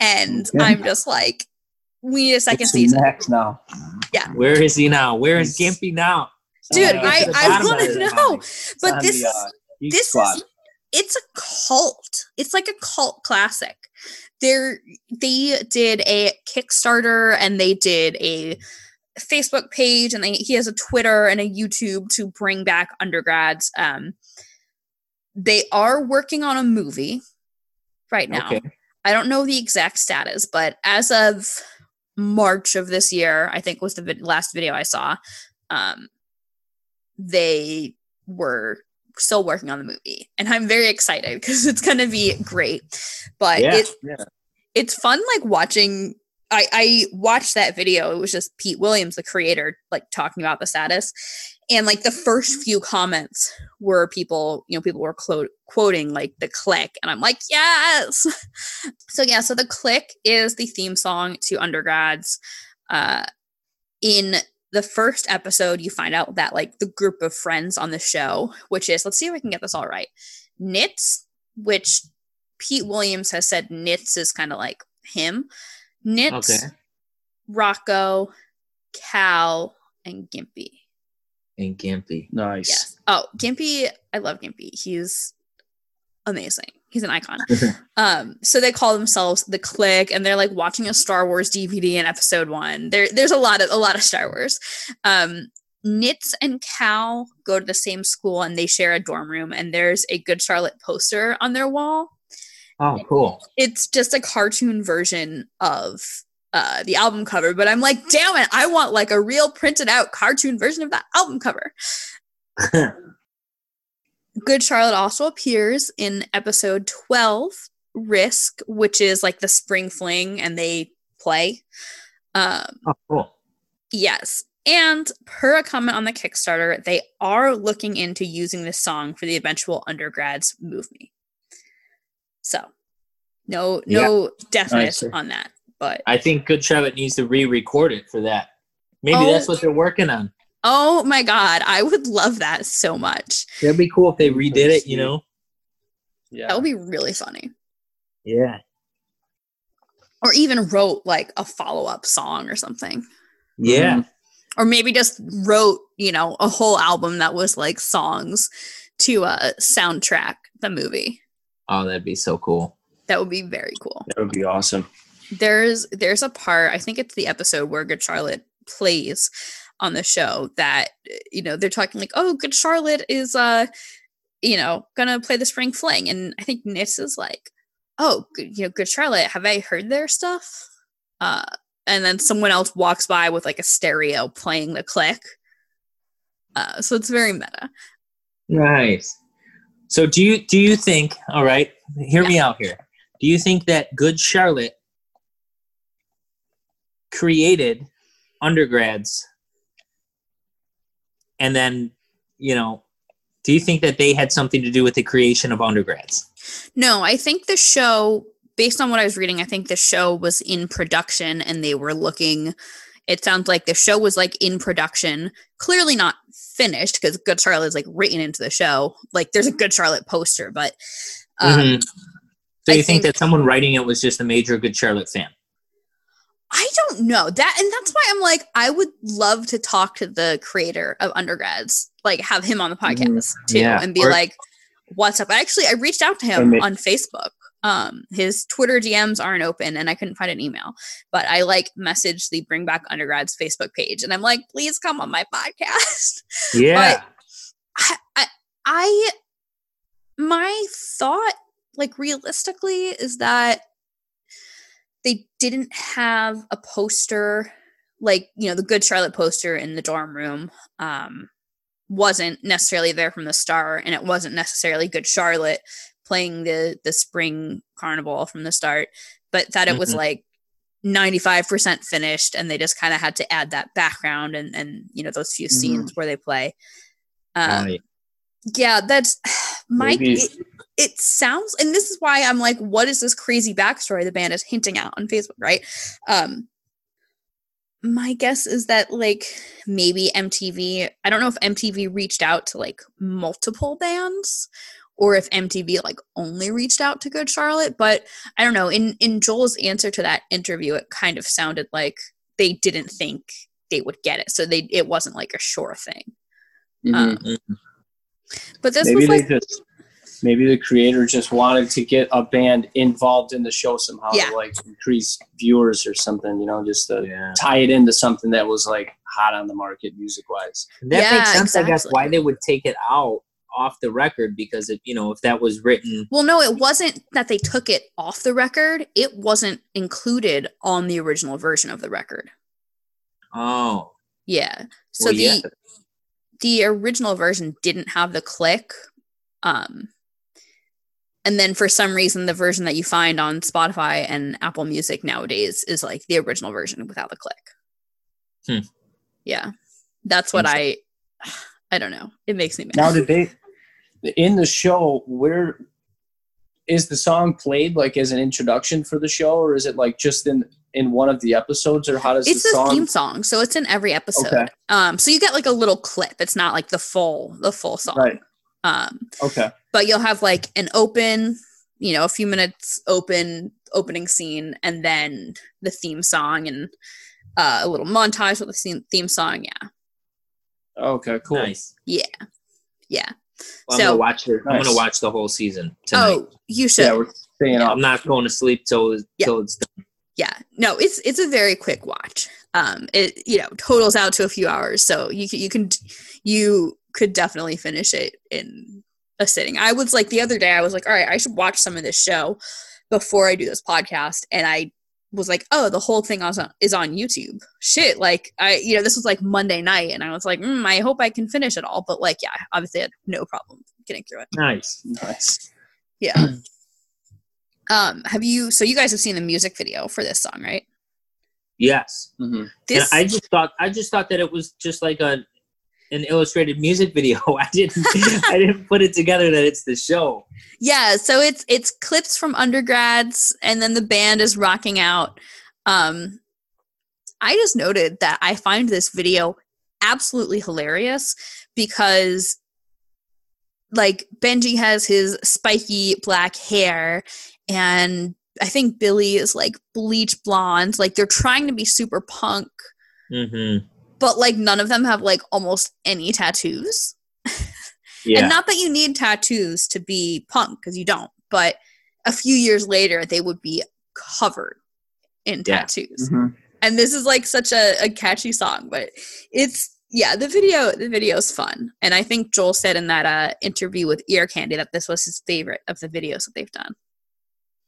ends, Yeah. I'm just like we need a second It's season. next now. Yeah. Where is he now? Where is Gimpy now? Dude, I I want to know. But this the, is- uh, this Squad. is it's a cult. It's like a cult classic. They're they did a Kickstarter and they did a Facebook page and they, he has a Twitter and a YouTube to bring back undergrads. Um, they are working on a movie right now. Okay. I don't know the exact status, but as of March of this year, I think was the vid- last video I saw. Um, they were still working on the movie, and I'm very excited because it's gonna be great. But Yeah. it Yeah. it's fun like watching. I I watched that video. It was just Pete Williams, the creator, like talking about the status, and like the first few comments were people, you know, people were clo- quoting like the click, and I'm like, yes. so yeah, so the click is the theme song to undergrads. Uh, in the first episode, you find out that like the group of friends on the show, which is let's see if I can get this all right, Nitz, which Pete Williams has said Nitz is kind of like him. Nitz, Okay. Rocco, Cal, and Gimpy. And Gimpy. Nice. Yes. Oh, Gimpy, I love Gimpy. He's amazing. He's an icon. um, so they call themselves the Click, and they're like watching a Star Wars DVD in Episode One. There, there's a lot of a lot of Star Wars. Um, Nitz and Cal go to the same school, and they share a dorm room. And there's a Good Charlotte poster on their wall. Oh, cool. It's just a cartoon version of uh, the album cover, but I'm like, damn it, I want like a real printed out cartoon version of that album cover. Good Charlotte also appears in episode 12, Risk, which is like the spring fling and they play. Um, oh, cool. Yes. And per a comment on the Kickstarter, they are looking into using this song for the eventual undergrads Move Me. So, no, no definite Nice. on that, but I think Good Charlotte needs to re-record it for that. Maybe Oh. that's what they're working on. Oh my god, I would love that so much. That'd be cool if they redid it. You know? Yeah. That would be really funny. Yeah. Or even wrote like a follow up song or something. Yeah. Mhm. Or maybe just wrote, you know, a whole album that was like songs to uh soundtrack the movie. Oh, that'd be so cool. That would be very cool. That would be awesome. there's there's a part i think it's the episode where good charlotte plays on the show that you know they're talking like oh good charlotte is uh you know gonna play the spring fling and i think nitz is like oh good, you know good charlotte have i heard their stuff uh and then someone else walks by with like a stereo playing the click uh so it's very meta Nice. So do you do you think? All right, hear me out here. Do you think that Good Charlotte created undergrads, and then you know, do you think that they had something to do with the creation of undergrads? No, I think the show, based on what I was reading, I think the show was in production and they were looking. It sounds like the show was like in production, clearly not finished because Good Charlotte is like written into the show. Like there's a Good Charlotte poster, but um, Mhm. So you think, think- that someone writing it was just a major Good Charlotte fan? I don't know that, and that's why I'm like, I would love to talk to the creator of Undergrads, like have him on the podcast too, Yeah, and be or- like, "What's up?" I Actually, I reached out to him on Facebook. Um, his Twitter DMs aren't open, and I couldn't find an email, but I like messaged the Bring Back Undergrads Facebook page, and I'm like, "Please come on my podcast." Yeah. I, I, I my thought like realistically is that they didn't have a poster like you know the good charlotte poster in the dorm room um wasn't necessarily there from the start and it wasn't necessarily good charlotte playing the the spring carnival from the start but that it was Mhm. like 95% finished and they just kind of had to add that background and and you know those few Mhm. scenes where they play um, yeah. yeah that's my it, it sounds and this is why i'm like what is this crazy backstory the band is hinting at on facebook right um my guess is that like maybe mtv i don't know if mtv reached out to like multiple bands or if mtv like only reached out to good charlotte but i don't know in in joel's answer to that interview it kind of sounded like they didn't think they would get it so they it wasn't like a sure thing Mhm. Um, Mhm. but this maybe was like just maybe the creator just wanted to get a band involved in the show somehow Yeah. to like increase viewers or something you know just to yeah. tie it into something that was like hot on the market music wise That Yeah, makes sense, I guess, why they would take it out off the record because it, you know, if that was written, Well, no, it wasn't that they took it off the record. It wasn't included on the original version of the record. oh, Yeah. So well, the yeah. the original version didn't have the click. Um and then for some reason the version that you find on Spotify and Apple Music nowadays is like the original version without the click. Hmm. Yeah. That's what I I don't know. It makes me mad. now did they in the show where is the song played like as an introduction for the show or is it like just in in one of the episodes or how does it's the the song theme song, so it's in every episode. Okay. Um so you get like a little clip. It's not like the full the full song. right Um okay but you'll have like an open you know a few minutes open opening scene and then the theme song and uh, a little montage with the theme, theme song yeah okay cool nice. yeah Yeah. Well, I'm So- gonna watch it. I'm Nice. gonna watch the whole season tonight. oh you should yeah yeah, we're staying up. I'm not going to sleep till Yeah. till it's done. Yeah. No it's it's a very quick watch um it you know totals out to a few hours so you can you can you could definitely finish it in a sitting i was like the other day i was like all right i should watch some of this show before i do this podcast and i was like, "Oh, the whole thing is on, is on YouTube." Shit, like I, you know, this was like Monday night, and I was like, mm, "I hope I can finish it all." But like, yeah, obviously, I had no problem getting through it. Nice. Nice. Yeah. um, have you? So you guys have seen the music video for this song, right? Yes. hmm This, and I just thought I just thought that it was just like a an illustrated music video. I didn't I didn't put it together that it's the show. yeah. So it's it's clips from undergrads, and then the band is rocking out. Um, I just noted that I find this video absolutely hilarious because like Benji has his spiky black hair and I think Billy is like bleach blonde. Like they're trying to be super punk, Mm-hmm. but like none of them have like almost any tattoos. Yeah. And not that you need tattoos to be punk because you don't, but a few years later they would be covered in Yeah. tattoos. hmm And this is like such a, a catchy song, but it's yeah, the video the video's fun. And I think Joel said in that uh interview with Ear Candy that this was his favorite of the videos that they've done.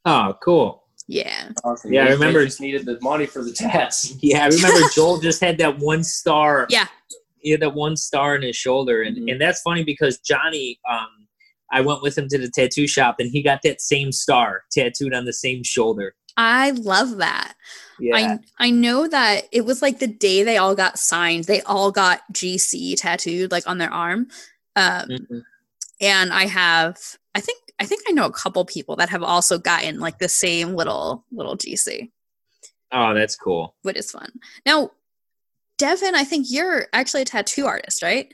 Oh, cool. Yeah. Awesome. Yeah, I remember- They just needed the money for the test. Yeah, I remember Joel just had that one star. Yeah. He had that one star in his shoulder, and Mhm. and that's funny because Johnny, um, I went with him to the tattoo shop, and he got that same star tattooed on the same shoulder. I love that. Yeah. I I know that it was like the day they all got signed, they all got GC tattooed like on their arm. Um, Mhm. and I have I think I think I know a couple people that have also gotten like the same little little GC, Oh, that's cool. which is fun. Now, Devin, I think you're actually a tattoo artist, right?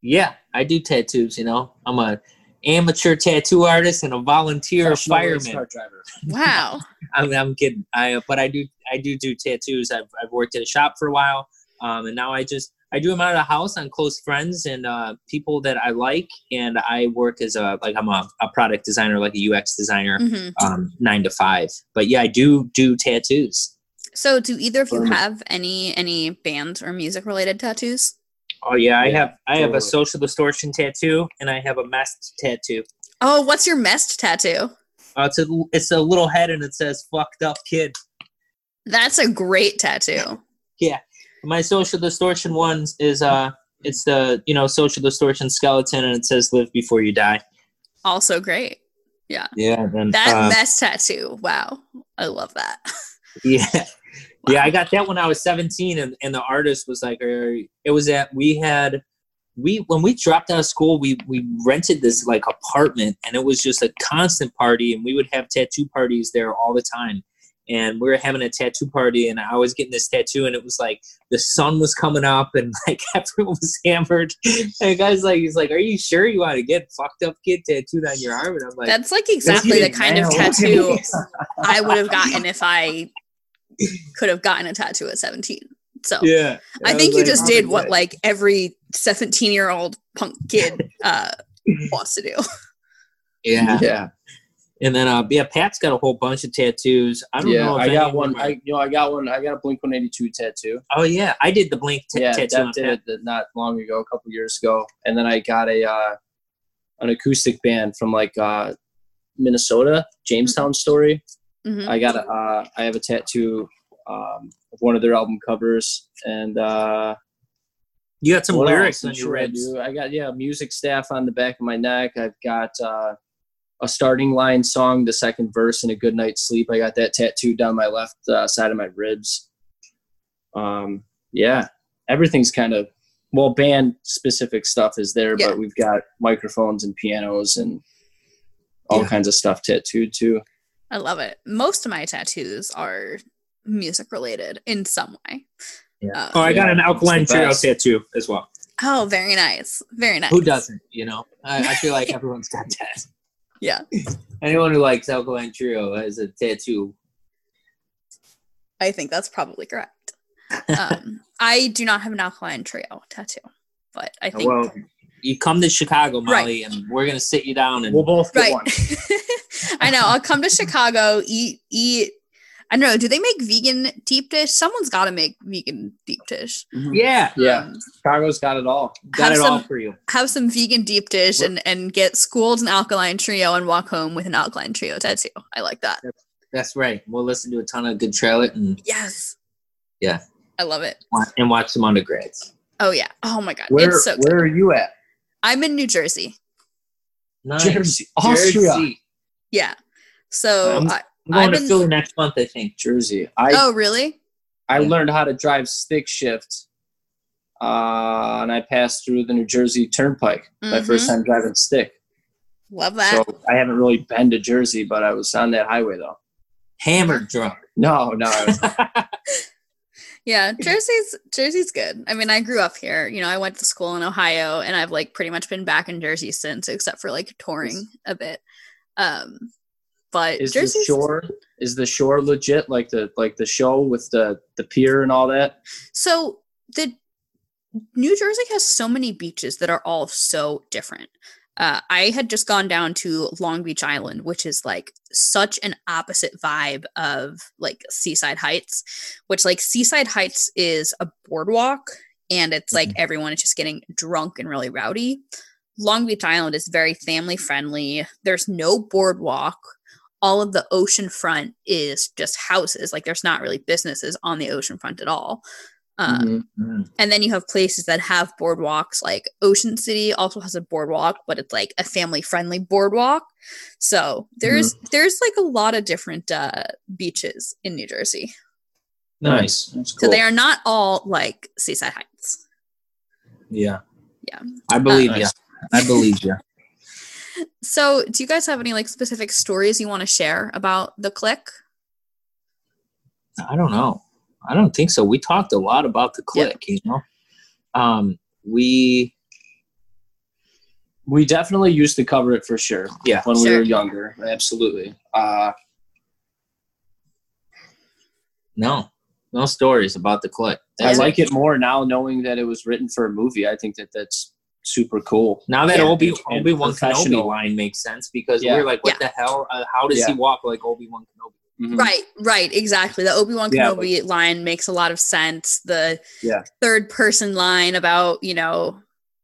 Yeah, I do tattoos. You know, I'm a amateur tattoo artist and a volunteer Professional fireman. Wow. I'm, I'm kidding. I but I do I do do tattoos. I've I've worked at a shop for a while, um, and now I just I do them out of the house on close friends and uh, people that I like, and I work as a like I'm a, a product designer, like a UX designer, hmm um, nine to five. But yeah, I do do tattoos. So, do either of you have any any band or music related tattoos? Oh yeah, I Yeah, have I have a social distortion tattoo, and I have a Mest tattoo. Oh, what's your mest tattoo? Uh, it's a it's a little head, and it says "fucked up kid." That's a great tattoo. My social distortion one is uh, it's the you know social distortion skeleton, and it says "live before you die." Also great. Yeah, and That uh, Mest tattoo. Wow. I love that. yeah, yeah. I got that when I was seventeen, and, and the artist was like, it was at we had we when we dropped out of school, we we rented this like apartment, and it was just a constant party, and we would have tattoo parties there all the time. And we were having a tattoo party, and I was getting this tattoo, and it was like the sun was coming up, and like everyone was hammered. And the guy's like, he's like, "Are you sure you want to get fucked up kid tattooed on your arm?" And I'm like, That's like exactly the kidding, kind of man. Look at tattoo. I would have gotten if I could have gotten a tattoo at 17. So "Yeah." I was think you like, just "Oh, did what like every 17 year old punk kid uh, wants to do. Yeah. Yeah, And then uh yeah, Pat's got a whole bunch of tattoos. I don't yeah. know if I got one. them I you know I got one. I got a Blink One Eighty Two tattoo. oh yeah, I did the blink t- yeah, tattoo that did Pat. it not long ago, a couple years ago. And then I got a uh, an acoustic band from like uh, Minnesota, Jamestown Story. Mhm. I got a uh, I have a tattoo um, of one of their album covers, and uh, You got some what lyrics on your ribs. I got yeah, music staff on the back of my neck. I've got uh, a starting line song, the second verse, and a good night's sleep. I got that tattooed down my left uh, side of my ribs. Um, yeah, everything's kind of well, band specific stuff is there, Yeah. but we've got microphones and pianos and all Yeah. kinds of stuff tattooed too. I love it. Most of my tattoos are music related in some way. Yeah. Um, Oh, I got an alkaline it's the trio tattoo as well. oh, very nice. Very nice. Who doesn't? You know, I, I feel like everyone's got that. Yeah. Anyone who likes alkaline trio has a tattoo. I think that's probably correct. Um, I do not have an alkaline trio tattoo, but I think Well, you come to Chicago, Right. Molly, and we're gonna sit you down and We'll both get right. one. I know. I'll come to Chicago, eat, eat. I don't know. Do they make vegan deep dish? Someone's got to make vegan deep dish. yeah, Yeah, Um, Chicago's got it all. got Have it all some- for you. have some vegan deep dish and and get schooled an alkaline trio and walk home with an alkaline trio tattoo. I like that. That's right. We'll listen to a ton of Good Charlotte and Yes. Yeah. I love it. and watch some undergrads. Oh yeah. Oh my god. Where it's so good. where are you at? I'm in New Jersey. Nice. Jersey, Austria. Jersey. Yeah. So Um, I, I'm going I'm to in- Philly next month, I think. Jersey. I oh really? I Yeah. learned how to drive stick shift, uh, and I passed through the New Jersey Turnpike. My first Mhm. time driving stick. Love that. So I haven't really been to Jersey, but I was on that highway though. Hammered drunk. No, no, I was, Yeah, Jersey's Jersey's good. I mean, I grew up here. You know, I went to school in Ohio, and I've like pretty much been back in Jersey since, except for like touring a bit. Um, but is the shore is the shore legit? Like the like the show with the the pier and all that. so the New Jersey has so many beaches that are all so different. Uh, I had just gone down to Long Beach Island, which is like such an opposite vibe of like Seaside Heights, which like Seaside Heights is a boardwalk and it's like everyone is just getting drunk and really rowdy. Long Beach Island is very family friendly. There's no boardwalk. All of the ocean front is just houses. Like there's not really businesses on the ocean front at all. Uh, Mhm. Mm. and then you have places that have boardwalks, like Ocean City also has a boardwalk, but it's like a family friendly boardwalk. So there's there's like a lot of different uh, beaches in New Jersey. Nice. That's So they are not all like Seaside Heights. Yeah. Yeah. I believe Uh, you. I believe you. So do you guys have any like specific stories you want to share about the click? I don't know. I don't think so. We talked a lot about the Yeah. click, you know. Um, we we definitely used to cover it for sure. Yeah. when we were younger, absolutely. Uh, no no stories about the click. I like it more now, knowing that it was written for a movie. I think that that's super cool. Now that Yeah. Obi And Obi Wan Kenobi line makes sense because Yeah. we're like, what the hell? Uh, how does he walk like Obi Wan Kenobi? Mhm. Right, right, exactly. The Obi Wan Yeah, Kenobi line makes a lot of sense. The Yeah. third person line about you know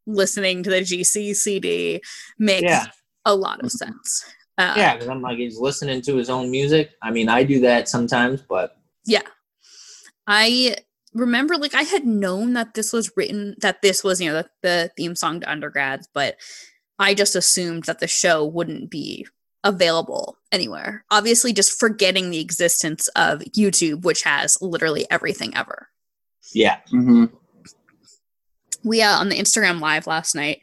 listening to the GC CD makes Yeah. a lot of Mhm. sense. Uh, Yeah, because I'm like he's listening to his own music. I mean, I do that sometimes, but Yeah. I remember like I had known that this was written that this was, you know, the, the theme song to undergrads, but I just assumed that the show wouldn't be available anywhere. Obviously just forgetting the existence of YouTube, which has literally everything ever. yeah, Mhm. We uh, on the Instagram live last night,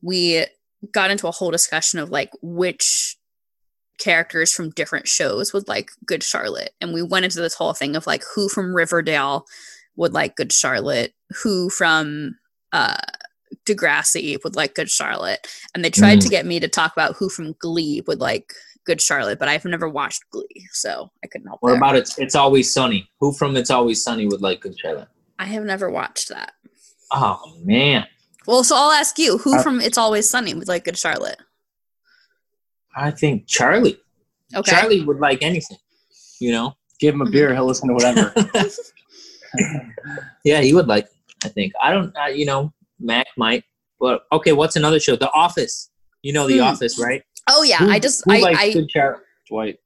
we got into a whole discussion of like which characters from different shows would like Good Charlotte. And we went into this whole thing of like who from Riverdale would like Good Charlotte, who from uh Degrassi would like Good Charlotte. And they tried Mm. to get me to talk about who from Glee would like Good Charlotte, but I've never watched Glee, so I couldn't help what there. about it's It's Always Sunny? Who from It's Always Sunny would like Good Charlotte? I have never watched that. Oh man, Well, so I'll ask you, who Uh, from It's Always Sunny would like Good Charlotte? I think Charlie. Okay. Charlie would like anything. You know? Give him a beer, he'll listen to whatever. Yeah, he would like. I think I don't. Uh, you know, Mac might. But okay, what's another show? The Office. You know The Hmm. Office, right? Oh yeah, Who- I just who I, likes I Good Charlotte? Dwight.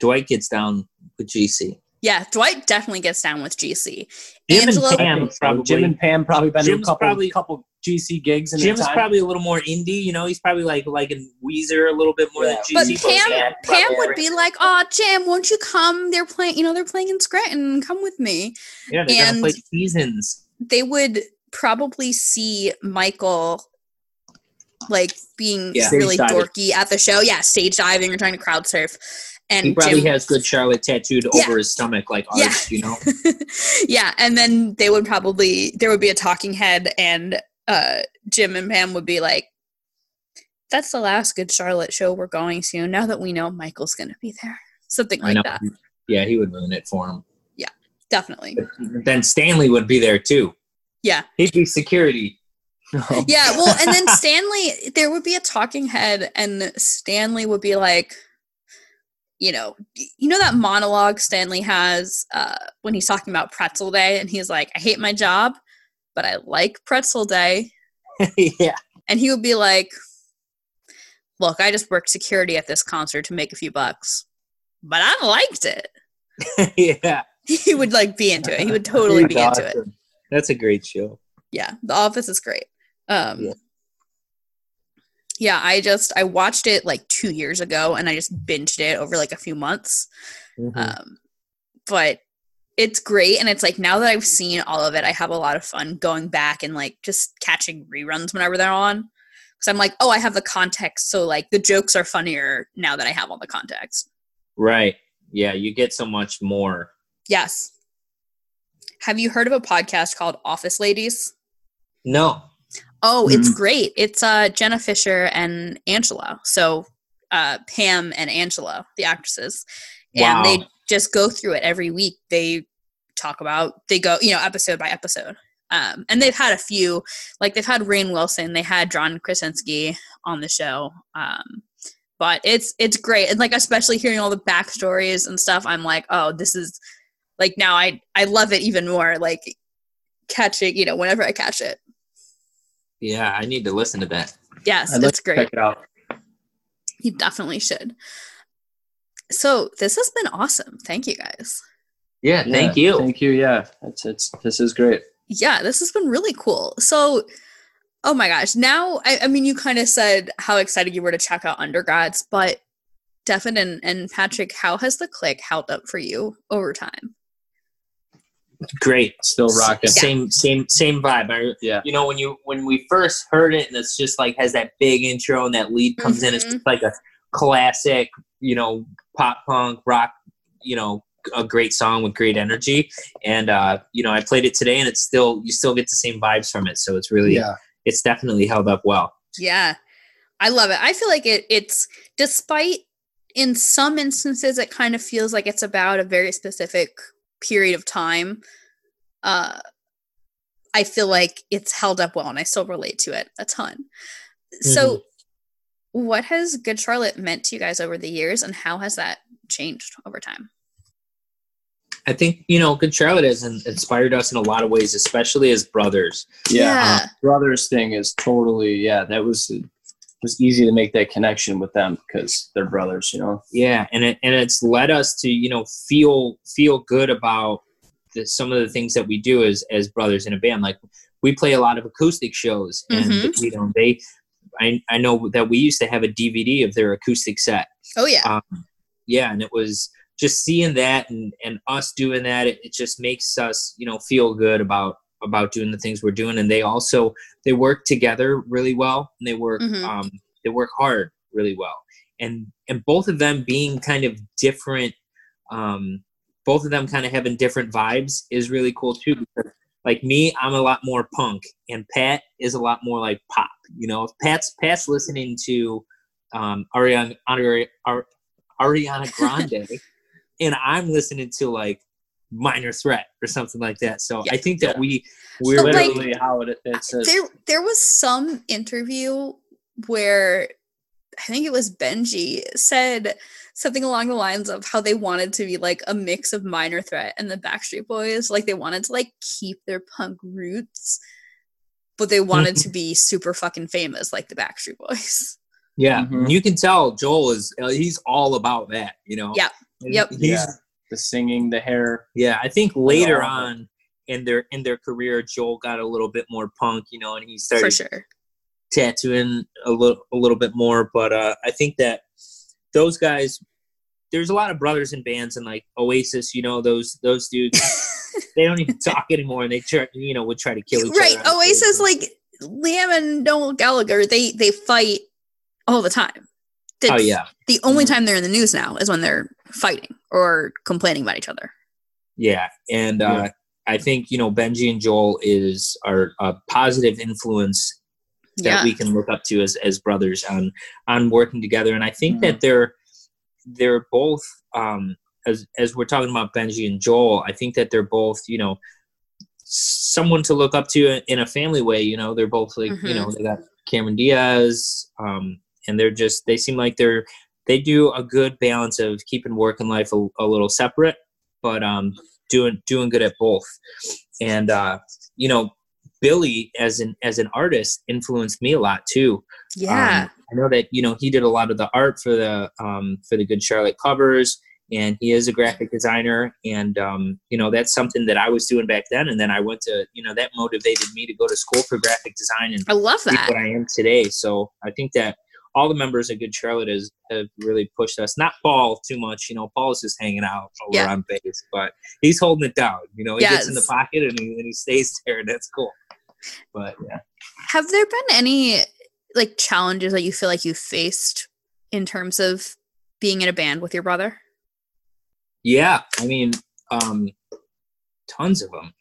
Dwight gets down with GC. Yeah, Dwight definitely gets down with GC. Jim Angela, and Pam probably. Jim and Pam probably been Jim's a couple, probably- couple GC gigs in Jim's time. probably a little more indie, you know. He's probably like like in Weezer a little bit more Yeah. than but GC. Pam yeah, Pam would right. be like, "Oh, Jim, won't you come? They're playing, you know, they're playing in Scranton. Come with me." Yeah, they're and- gonna play seasons. They would probably see Michael like being Yeah. really dorky at the show. Yeah, stage diving or trying to crowd surf. And He probably Jim, has good Charlotte tattooed Yeah. over his stomach, like Yeah. you know. yeah, and then they would probably there would be a talking head, and uh, Jim and Pam would be like, "That's the last good Charlotte show we're going to. Now that we know Michael's going to be there, something like that. Yeah, he would ruin it for him. Yeah, definitely, Then Stanley would be there too. yeah, He'd be security. yeah. Well, and then Stanley, there would be a talking head, and Stanley would be like." You know, you know that monologue Stanley has uh, when he's talking about Pretzel Day, and he's like, "I hate my job, but I like Pretzel Day." yeah. And he would be like, Look, I just worked security at this concert to make a few bucks. but I liked it. yeah, He would like be into it. He would totally be That's into it. That's a great show. Yeah, The Office is great. Um Yeah. Yeah, I just I watched it like 2 years ago and I just binged it over like a few months. Mhm. Um but it's great and it's like now that I've seen all of it, I have a lot of fun going back and like just catching reruns whenever they're on. Cuz I'm like, "Oh, I have the context, so like the jokes are funnier now that I have all the context." right. Yeah, you get so much more. Yes. Have you heard of a podcast called Office Ladies? No. Oh, it's Mhm. great. It's uh Jenna Fischer and Angela. So uh Pam and Angela, the actresses. And Wow. they just go through it every week. They talk about they go, you know, episode by episode. Um and they've had a few, like they've had Rainn Wilson, they had John Krasinski on the show. Um but it's it's great. And like especially hearing all the backstories and stuff, I'm like, oh, this is like now I I love it even more. Like catching, you know, whenever I catch it. Yeah, I need to listen to that. Yes, I'd it's to great. check it out. You definitely should. So this has been awesome. Thank you guys. Yeah, Yeah, thank you. Thank you. Yeah, it's it's this is great. Yeah, this has been really cool. So, oh my gosh, now I, I mean, you kind of said how excited you were to check out undergrads, but Devin and, and Patrick, how has the click held up for you over time? Great. Still rocking. Same, same, same vibe. I, Yeah. you know when you when we first heard it and it's just like has that big intro and that lead comes in it's Mhm. just like a classic you know pop punk rock you know a great song with great energy and uh you know i played it today and it's still you still get the same vibes from it so it's really Yeah. it's definitely held up well Yeah, I love it. I feel like it. It's despite in some instances it kind of feels like it's about a very specific period of time. Uh, I feel like it's held up well, and I still relate to it a ton. So, what has Good Charlotte meant to you guys over the years, and how has that changed over time? i think you know good charlotte has inspired us in a lot of ways especially as brothers Yeah. Yeah. Brothers thing is totally yeah. That was it was easy to make that connection with them because they're brothers. You know. yeah and it and it's led us to you know feel feel good about the, some of the things that we do as as brothers in a band like we play a lot of acoustic shows and Mhm. you know they I, I know that we used to have a dvd of their acoustic set Oh yeah, um, yeah and it was just seeing that and and us doing that it, it just makes us you know feel good about about doing the things we're doing and they also they work together really well and they work Mhm. um they work hard really well and and both of them being kind of different um both of them kind of having different vibes is really cool too because like me i'm a lot more punk and pat is a lot more like pop you know if pat's pat's listening to um ariana Ari- Ari- ariana grande and i'm listening to like minor threat or something like that so Yeah. i think that Yeah. we we're So, like- Literally how it it says. there there was some interview where I think it was Benji said something along the lines of how they wanted to be like a mix of Minor Threat and the Backstreet Boys. Like they wanted to like keep their punk roots, but they wanted to be super fucking famous like the Backstreet Boys. yeah Mhm. you can tell joel is uh, he's all about that you know Yep. And Yep. he's yeah. The singing, the hair. Yeah, I think later all on in their in their career, Joel got a little bit more punk, you know, and he started For started sure. tattooing a little a little bit more. But uh, I think that those guys, there's a lot of brothers in bands, and like Oasis, you know, those those dudes, they don't even talk anymore, and they try, you know, would try to kill each right. other. on Oasis, like Liam and Noel Gallagher, they they fight all the time. oh yeah, The only Mhm. time they're in the news now is when they're fighting or complaining about each other. yeah, and uh, Yeah. I think you know Benji and Joel is are a positive influence that Yeah. we can look up to as as brothers on on working together and i think Mm-hmm. that they're they're both um as as we're talking about benji and joel i think that they're both you know someone to look up to in a family way you know they're both like you know they got cameron diaz um and they're just they seem like they're they do a good balance of keeping work and life a, a little separate but um doing doing good at both and uh you know billy as an as an artist influenced me a lot too Yeah. um, I know that you know he did a lot of the art for the um, for the Good Charlotte covers, and he is a graphic designer and um, you know that's something that i was doing back then and then i went to you know that motivated me to go to school for graphic design and I love that. what i am today so i think that all the members of good charlotte has have really pushed us not paul too much you know paul's just hanging out over Yeah. on base but he's holding it down you know he gets in the pocket and he, and he stays there and that's cool but yeah Have there been any like challenges that you feel like you faced in terms of being in a band with your brother? Yeah, I mean, um, tons of them.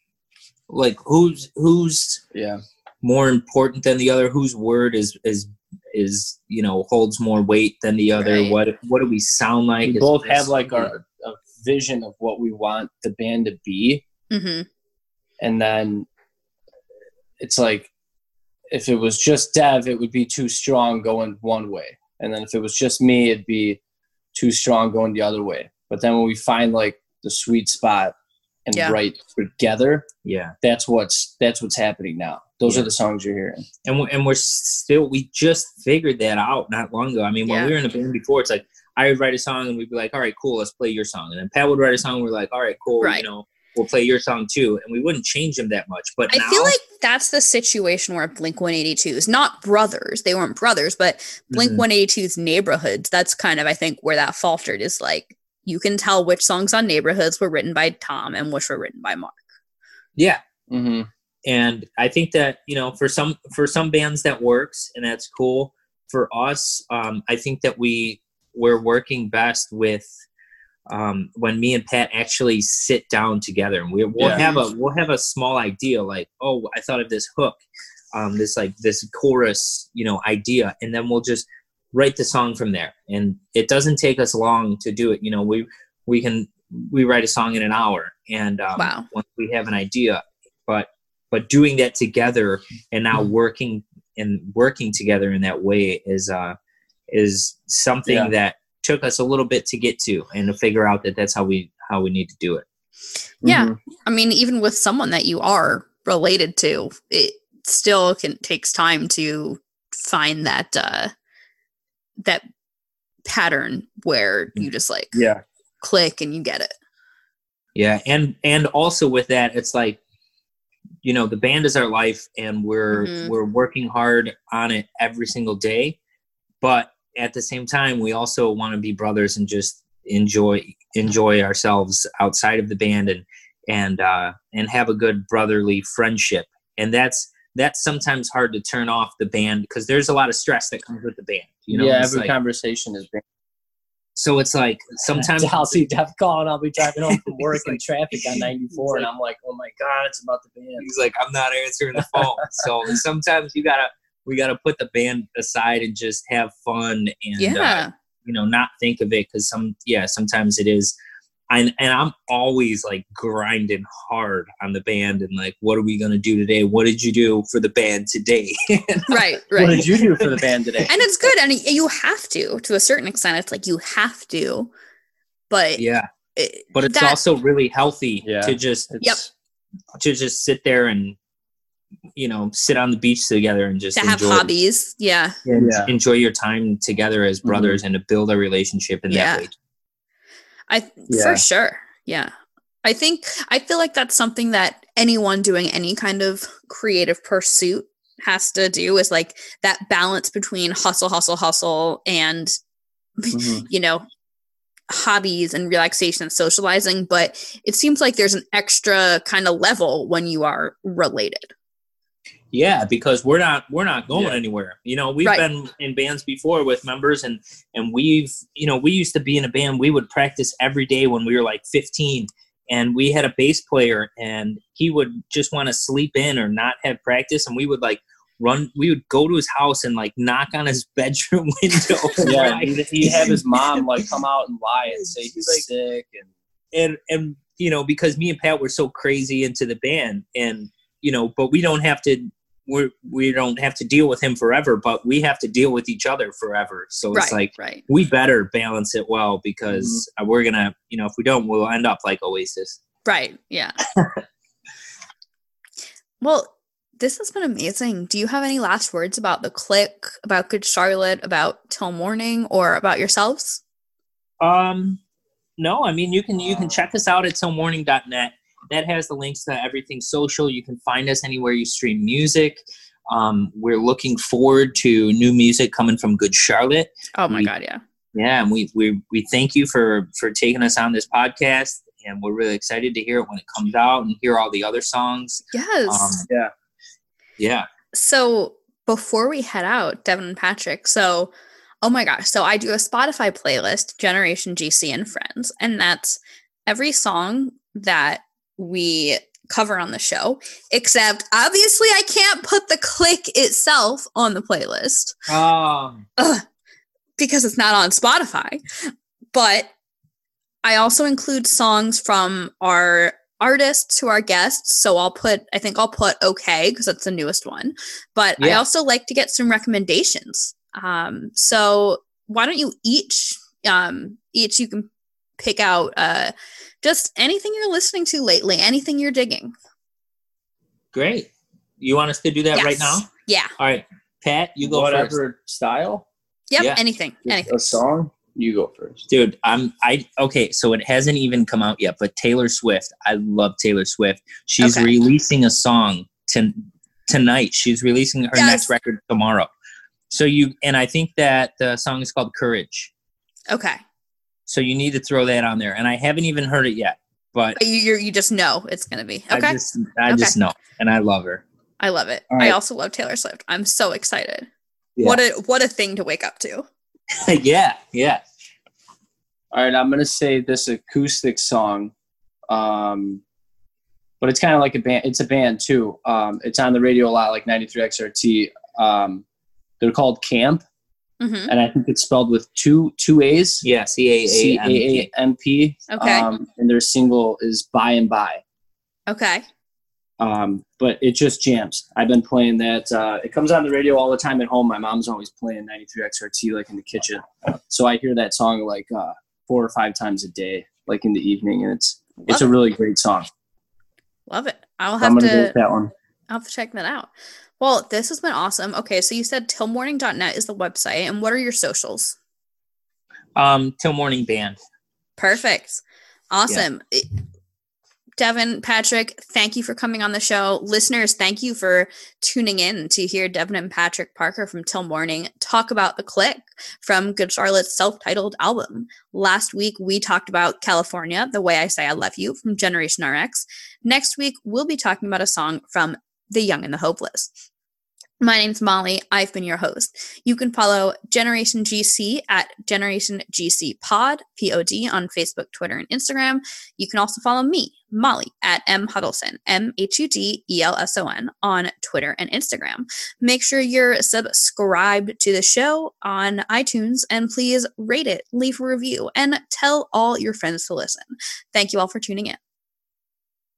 Like who's who's Yeah. more important than the other? Whose word is is is you know holds more weight than the other? Right. What what do we sound like? We Is- both have like our a vision of what we want the band to be, Mm-hmm. and then it's like if it was just Dev, it would be too strong going one way, and then if it was just me, it'd be too strong going the other way. But then when we find like the sweet spot and Yeah. write together, yeah, that's what's that's what's happening now. Those Yeah. are the songs you're hearing. and we're, and we're still we just figured that out not long ago. I mean, when Yeah. we were in a band before, it's like I would write a song and we'd be like, all right, cool, let's play your song, and then Pat would write a song, and we're like, all right, cool, Right. you know. We'll play your song too, and we wouldn't change them that much. But I now, feel like that's the situation where Blink 182 is not brothers. They weren't brothers, but Blink Mhm. 182's neighborhoods, that's kind of, I think, where that faltered is like you can tell which songs on neighborhoods were written by Tom and which were written by Mark. yeah, Mm-hmm. And i think that you know for some for some bands that works and that's cool for us um, i think that we we're working best with um, when me and pat actually sit down together and we, we'll Yeah. have a we'll have a small idea like oh i thought of this hook um, this like this chorus you know idea and then we'll just write the song from there and it doesn't take us long to do it you know we we can we write a song in an hour and um, Wow. once we have an idea but but doing that together and now Mm-hmm. working and working together in that way is uh is something Yeah. that took us a little bit to get to and to figure out that that's how we how we need to do it Yeah. Mm-hmm. I mean, even with someone that you are related to, it still can takes time to find that uh that pattern where you just like Yeah. click and you get it. yeah and and also with that it's like you know the band is our life and we're Mhm. we're working hard on it every single day but at the same time we also want to be brothers and just enjoy enjoy ourselves outside of the band and and uh and have a good brotherly friendship and that's that's sometimes hard to turn off the band because there's a lot of stress that comes with the band you know yeah, It's every like- conversation is been. So it's like sometimes I'll see Dev call and I'll be driving home from work It's in like- traffic on 94 it's and like- I'm like, oh my God, it's about the band. he's like i'm not answering the phone so sometimes you gotta we gotta put the band aside and just have fun and uh, you know not think of it because some yeah sometimes it is and, and i'm always like grinding hard on the band and like what are we gonna do today what did you do for the band today right, right. What did you do for the band today? and it's good and you have to to a certain extent it's like you have to but yeah it, but it's that- also really healthy Yeah. to just Yep. to just sit there and you know sit on the beach together and just to have enjoy, hobbies yeah and Yeah. enjoy your time together as mm-hmm. brothers and to build a relationship in Yeah. that way i Yeah. for sure yeah i think i feel like that's something that anyone doing any kind of creative pursuit has to do is like that balance between hustle hustle hustle and Mhm. you know hobbies and relaxation and socializing but it seems like there's an extra kind of level when you are related Yeah, because we're not we're not going Yeah. anywhere. You know, we've Right. been in bands before with members and and we've you know, we used to be in a band, we would practice every day when we were like 15 and we had a bass player and he would just want to sleep in or not have practice and we would like run we would go to his house and like knock on his bedroom window. Yeah, Like, he'd, he'd have his mom like come out and lie and say he's Like- sick and and and you know because me and pat were so crazy into the band and you know but we don't have to we're we don't have to deal with him forever but we have to deal with each other forever. So it's right like right. we better balance it well because we're gonna you know if we don't we'll end up like oasis. Right yeah. Well this has been amazing. Do you have any last words about the click about good charlotte about til morning or about yourselves? Um no, I mean you can you can check us out at tilmorning.net. That has the links to everything social. You can find us anywhere you stream music. Um, we're looking forward to new music coming from Good Charlotte. Oh my We- god, yeah. Yeah, and we we we thank you for for taking us on this podcast, and we're really excited to hear it when it comes out and hear all the other songs. Yes. Um, Yeah. yeah, so before we head out, Devin and Patrick, so oh my gosh, so I do a Spotify playlist, Generation GC and Friends, and that's every song that we cover on the show, except obviously I can't put the click itself on the playlist um, Ugh, because it's not on Spotify. But I also include songs from our artists who are guests. So I'll put, I think I'll put okay because that's the newest one. But I also like to get some recommendations. Um, so why don't you each, um, each you can pick out uh, just anything you're listening to lately, anything you're digging. great. You want us to do that right now? Yeah. All right, Pat, you go Whatever first, style, Yep. Yeah. Anything. Anything. a song, you go first. dude. I'm I okay. So it hasn't even come out yet, but Taylor Swift. I love Taylor Swift. She's Okay. releasing a song to, tonight. She's releasing her Yes. next record tomorrow. So you and I think that the song is called Courage. Okay. So you need to throw that on there. And I haven't even heard it yet, but But you, you're, you just know it's going to be. Okay. I just I Okay. just know, and I love her. I love it. All I also love Taylor Swift. I'm so excited. Yeah. What a what a thing to wake up to. yeah, yeah. All right, I'm gonna say this acoustic song, um, but it's kind of like a band. It's a band too. Um, it's on the radio a lot, like 93 XRT. Um, they're called Caamp, hmm and I think it's spelled with two two A's. Yeah, C A C A A M P. A M P. Okay. Um, and their single is "By and By." Okay. Um, but it just jams. I've been playing that. Uh, it comes on the radio all the time at home. My mom's always playing 93 XRT, like in the kitchen. So I hear that song like uh, four or five times a day, like in the evening, and it's it's a really great song. Love it. I'll So I'm have gonna go to that one. I'll have to check that out. Well, this has been awesome. Okay, so you said tilmorning.net is the website, and what are your socials? Um, til morning band. Perfect. Awesome. It- Devin, Patrick, thank you for coming on the show. Listeners, thank you for tuning in to hear Devin and Patrick Parker from Til Morning talk about The Click from Good Charlotte's self titled album. Last week, we talked about California, The Way I Say I Love You from Generation RX. Next week, we'll be talking about a song from The Young and the Hopeless. My name's Molly. I've been your host. You can follow Generation GC at Generation GC Pod, P O D, on Facebook, Twitter, and Instagram. You can also follow me, Molly, at M Hudelson, M H U D E L S O N, on Twitter and Instagram. Make sure you're subscribed to the show on iTunes and please rate it, leave a review, and tell all your friends to listen. Thank you all for tuning in.